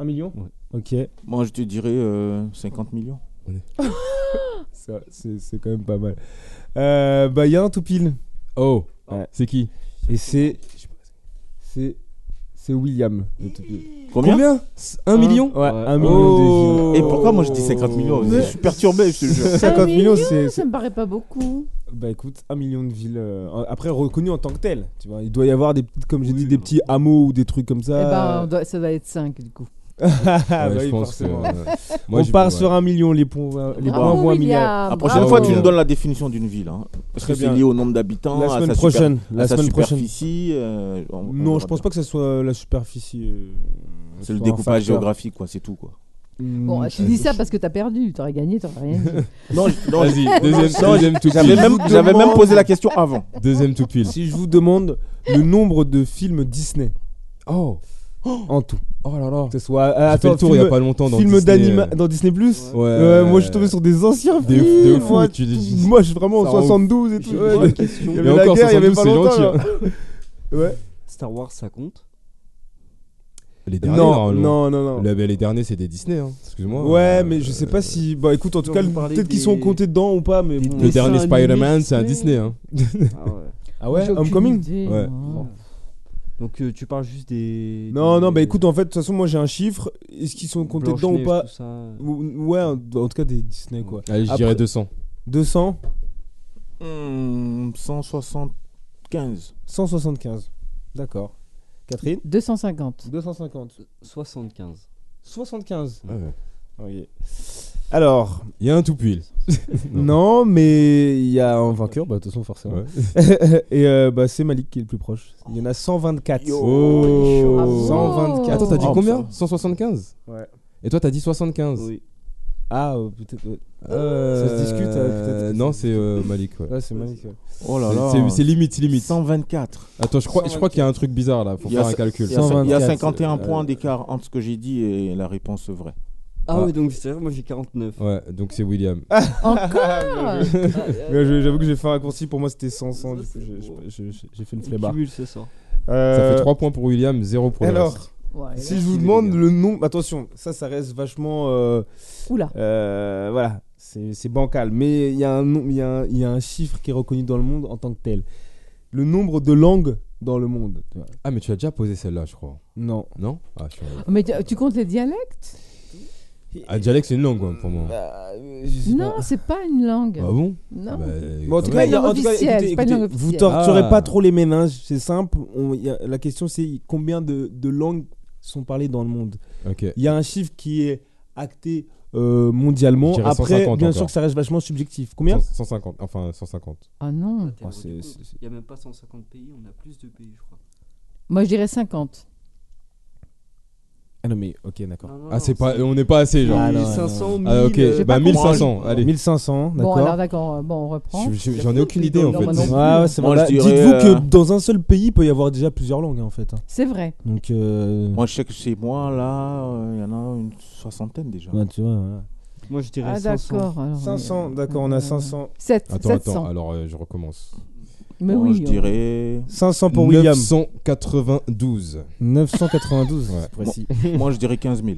1 million Ouais. Ok. Moi je te dirais euh, 50 millions. Ça, C'est c'est quand même pas mal. Euh, bah, il y a un tout pile. Oh. Ouais. C'est qui? Et c'est. C'est. C'est William. le tout pile. Combien, 1 million Ouais, Ouais. 1 million de villes. Et pourquoi moi je dis 50 millions Je suis perturbé, je te jure. 50 un millions, million, c'est- Ça me paraît pas beaucoup. Bah écoute, 1 million de villes. euh, après, reconnues en tant que telles. Tu vois, il doit y avoir des petites, comme j'ai dit, des petits hameaux ou des trucs comme Eh ben, ça. on doit- ça doit être 5 du coup. Ah, bah Ouais, je oui, pense que. forcément. euh, moi, on je- part sur 1 million, les points, les points Bravo, vont à milliard. La prochaine bravo. fois, tu nous donnes la définition d'une ville. Hein. Est-ce que c'est bien. lié au nombre d'habitants La à semaine sa prochaine. super- La à sa semaine prochaine. superficie euh, on- on Non, verra je pense bien. pas que ça soit la superficie. euh, C'est le un découpage géographique, quoi, c'est tout. Quoi. Bon, tu dis ça parce que t'as perdu. T'aurais gagné, t'aurais rien dit. Non, je- non, Vas-y, je- deuxième, deuxième tout J'avais pile. même, Je j'avais même demande- posé la question avant. Deuxième tout pile. Si je vous demande le nombre de films Disney Oh. En tout, Oh là là. que ce soit. Euh, fait le attends, tour il y a pas longtemps dans film Disney, d'anima euh, dans Disney Plus. Ouais. Moi je suis tombé sur des anciens Des- films. de fou, moi, tu dis- moi je suis vraiment en Ça rend ouf. 72 et tout. Ouais, il y avait la encore, guerre, il y avait 72, pas longtemps. gentil, là. Ouais. Star Wars, ça compte? Les derniers, Non, non, non, non. Les, les derniers, c'est des Disney. Hein. Excuse-moi. Ouais, Euh, mais je sais pas si. Bah écoute, en tout cas, peut-être qu'ils des- sont comptés dedans ou pas, mais des bon. Le dernier Spider-Man, c'est un Disney. Hein. Ah ouais. Ah ouais, Homecoming idée, Ouais. Donc euh, tu parles juste des. Non, des- non, bah écoute, en fait, de toute façon, moi j'ai un chiffre. Est-ce qu'ils sont comptés dedans ou pas tout ça. Ou- Ouais, en tout cas des Disney quoi. Allez, je Après- dirais 200. 200 Hmm, 175. 175. D'accord. Catherine 250. 250. 75. 75. Ouais, ouais. Ok. Alors, Il y a un tout pile. non, mais il y a un vainqueur, bah de toute façon, forcément. Ouais. Et euh, bah, c'est Malik qui est le plus proche. Il y en a 124. Oh. Ah bon 124. Attends, t'as dit Oh, combien ça. 175 Ouais. Et toi, t'as dit 75 Oui. Ah, euh, peut-être. ouais. Euh, Ça se discute, euh, que Non, se c'est euh, Malik. Ouais. Ouais, c'est Malik. ouais. Oh là là. C'est- limite, c'est limite. 124. Attends, je crois, je crois qu'il y a un truc bizarre là. Faut faire un calcul. Il y a, cin- il y a 124, 51 euh, points d'écart entre ce que j'ai dit et la réponse vraie. Ah, Ah. ouais, donc c'est vrai, moi j'ai 49. Ouais, donc c'est William. Encore je- J'avoue que j'ai fait un raccourci, pour moi c'était 100, 100 du coup, j'ai- j'ai- j'ai- j'ai fait une flemmard. cumule, c'est ça. Ça Euh, fait 3 points pour William, 0 pour le Alors, reste. Ouais, si là, je vous demande le nom, attention, ça, ça reste vachement. euh, Oula. euh, voilà, c'est c'est bancal. Mais il y, a un nom- il y, a un- il y a un chiffre qui est reconnu dans le monde en tant que tel. Le nombre de langues dans le monde. tu vois. Ah, mais tu as déjà posé celle-là, je crois. Non. Non? Ah, je suis Mais tu, tu comptes les dialectes? Ah, dialecte, c'est une langue ouais, pour moi. Bah, euh, Non, c'est pas une langue. Ah bon? Non. Ah bah, Bon, en tout cas, il y a- langue en tout cas, écoutez, c'est pas une écoutez, langue vous torturez Ah. pas trop les ménages, c'est simple. on- il y a- la question c'est combien de, de langues sont parlées dans le monde? Il y a un chiffre qui est acté euh, mondialement. Après, 150 bien encore. sûr que ça reste vachement subjectif. Combien? 100 150, enfin 150. Ah non. Ah, Il n'y a même pas 150 pays, on a plus de pays, je crois. Moi, je dirais 50. Ah non, mais ok, d'accord. Ah, c'est pas, on n'est pas assez, genre. Ah, non, 1500 non. Ah, ok, J'ai bah pas 1500, Allez. allez. 1500, Bon, alors d'accord, euh, bon, on reprend. Je- je- J'en ai aucune idée en fait. plus. Ouais, ouais, c'est bon. Dites-vous euh, que dans un seul pays, il peut y avoir déjà plusieurs langues en fait. hein. C'est vrai. Donc, euh, Moi, je sais que chez moi, là, euh, il y en a une soixantaine déjà. ouais, tu vois. voilà. Moi, je dirais Ah 500. d'accord. alors, 500, euh, d'accord, on a euh, 500. 7, Attends, 700. attends, alors euh, je recommence. Mais Moi, oui. je on- dirais. 500 pour William. 992. 992, Ouais. c'est précis. Moi, je dirais 15 000.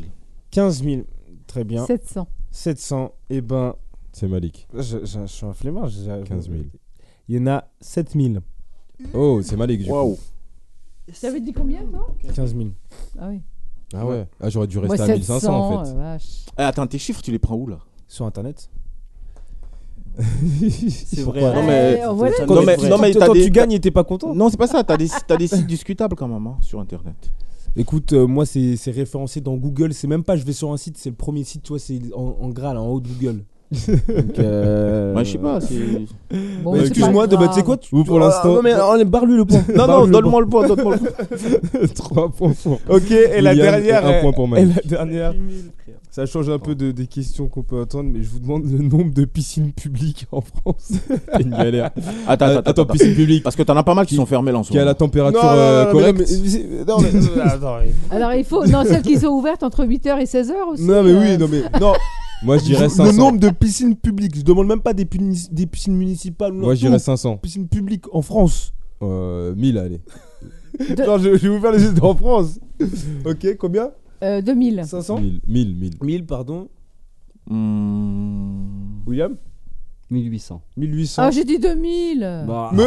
15 000, très bien. 700. 700, et ben, C'est Malik. je, je- je suis un flemmard. j'ai- 15 000. Il y en a 7000. Oh, c'est Malik du coup. Waouh. T'avais dit combien toi? 15 000. Ah oui. Ah ouais. Ah, j'aurais dû Moi rester à 1500 en 700, fait. euh, vache. Eh, attends, tes chiffres, tu les prends où là? Sur internet. C'est vrai. Non, mais- Non, mais- Quand- non, mais quand t'as des- tu gagnes et t'es pas content. Non, c'est pas ça. T'as des, t'as des sites discutables quand même hein, sur internet. Écoute, euh, moi, c'est c'est référencé dans Google. C'est même pas, je vais sur un site, c'est le premier site, tu vois, c'est en, en gras, là, en haut de Google. Donc, euh, Ouais, je sais pas. Bon, Bah, c'est Excuse-moi, de bah, tu sais quoi tu- Ou pour Ah, l'instant- Non, mais allez, barre-lui le point. Non, non, donne-moi le point, donne-moi le point. 3 points pour. point. Ok, et la dernière. et un point pour et Malik. la dernière. Ça change un peu de, des questions qu'on peut entendre, mais je vous demande le nombre de piscines publiques en France. C'est une galère. Attends, attends, attends. piscine publique. Parce que t'en as pas mal qui Qui- sont fermés là en ce Qui a la moment. température Non, non, euh, non, mais non, correcte. mais non, mais- attends, Alors il faut. Non, celles qui sont ouvertes entre 8h et 16h aussi. Non, mais euh, oui, non, mais. Non, Moi je dirais le 500. nombre de piscines publiques. Je demande même pas des, puni- des piscines municipales. Moi je dirais tout. 500. Piscines publiques en France. Euh, 1000 allez. De- Genre, je, je vais vous faire les études en France. ok, combien? Euh, 2000. 500 1000, 1000, 1000. 1000, pardon. Hmm. William? 1800. 1800. Ah, j'ai dit 2000. Bah, Mais-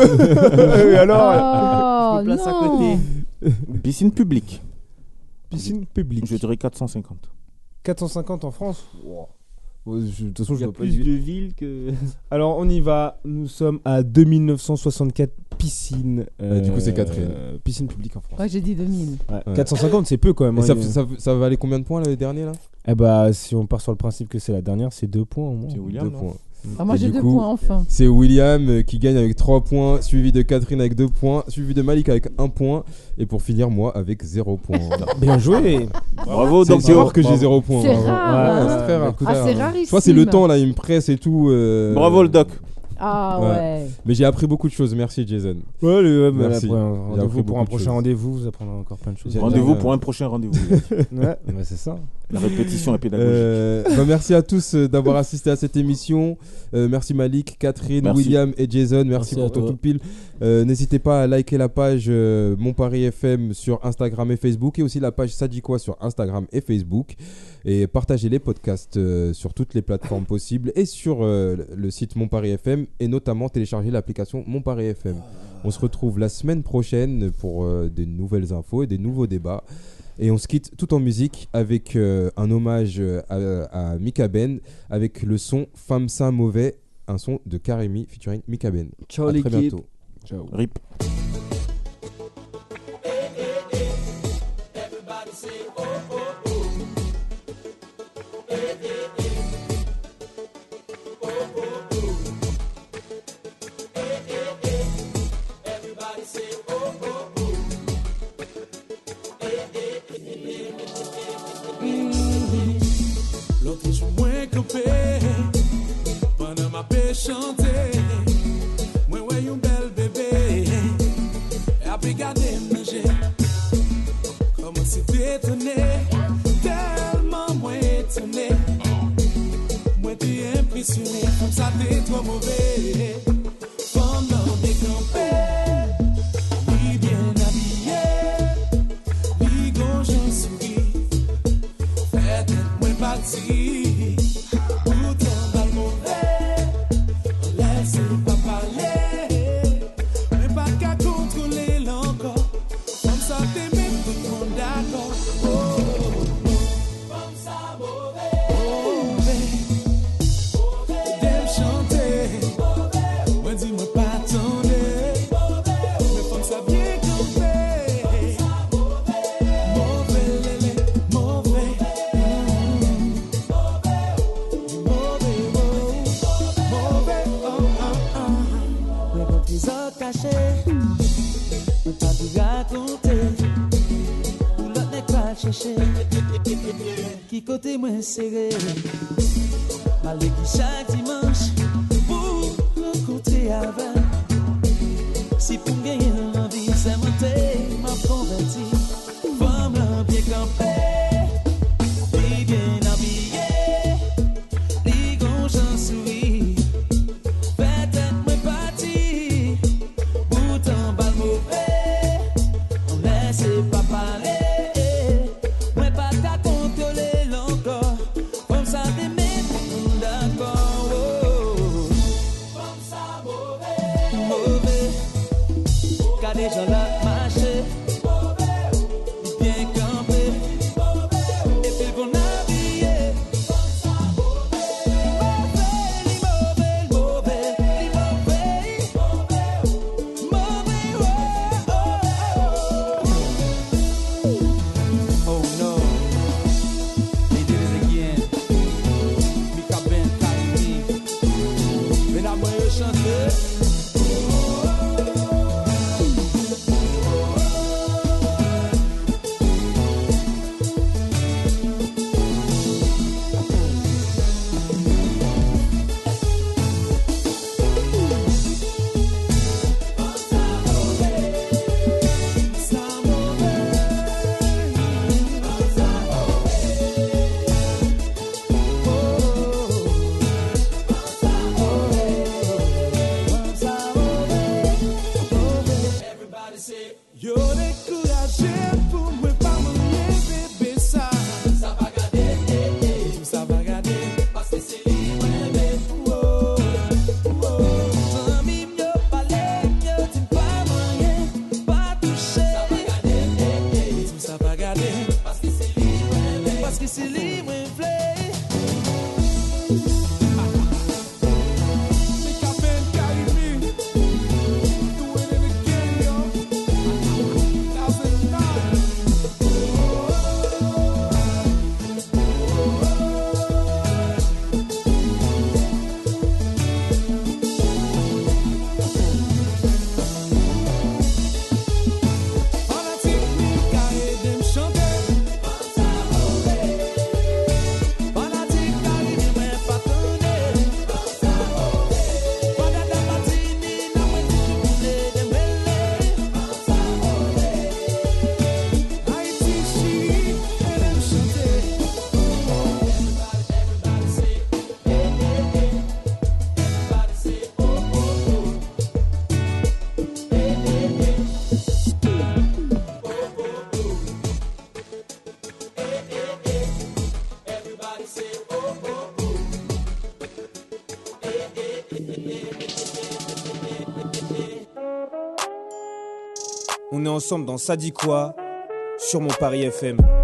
Et alors Oh, je me place à non. côté. Piscine publique. Piscine publique. Je dirais 450. 450 en France? Wow. Je- De toute façon, Il je y a dois pas plus dire. de villes que. Alors, on y va. Nous sommes à 2964 piscines. Euh, du coup, c'est Catherine. Piscines publiques en France. Ouais, j'ai dit 2000. Ouais, Ouais. 450, c'est peu quand même. Et hein, ça, il ça, ça valait combien de points le dernier là? Eh bah, si on part sur le principe que c'est la dernière, c'est deux points au moins. C'est William. Deux non? points. Ah, moi j'ai deux coup- points enfin. C'est William euh, qui gagne avec 3 points, suivi de Catherine avec 2 points, suivi de Malik avec 1 point, et pour finir, moi avec 0 point. Bien joué. Bravo, C'est Docteur. rare que j'ai 0 point. C'est rare, Ouais, hein. c'est très rare. Ah, c'est Je rarissime. crois que c'est le temps là, il me presse et tout. euh, Bravo, le doc. Ah Ouais. ouais. Mais j'ai appris beaucoup de choses, merci Jason. Ouais, le, ouais, mais Merci. rendez-vous pour un prochain rendez-vous, vous apprendrez encore plein de choses. Rendez-vous pour un prochain rendez-vous. Ouais, bah, c'est ça. La répétition est pédagogique. Euh, bah, merci à tous euh, d'avoir assisté à cette émission. Euh, merci Malik, Catherine, Merci. William et Jason. Merci, Merci pour ton tout pile. Euh, N'hésitez pas à liker la page euh, Mon Paris FM sur Instagram et Facebook et aussi la page Sadikwa sur Instagram et Facebook. Et partagez les podcasts euh, sur toutes les plateformes possibles et sur euh, le site Mon Paris FM et notamment télécharger l'application Mon Paris FM. On se retrouve la semaine prochaine pour euh, des nouvelles infos et des nouveaux débats. Et on se quitte tout en musique avec euh, un hommage à, à Mika Ben avec le son Femme Saint Mauvais, un son de Karemi featuring Mika Ben. Ciao À très bientôt. Ciao. RIP. L'autre jour, moins paix chanter. Comme ça, ensemble dans Ça sur mon Paris FM.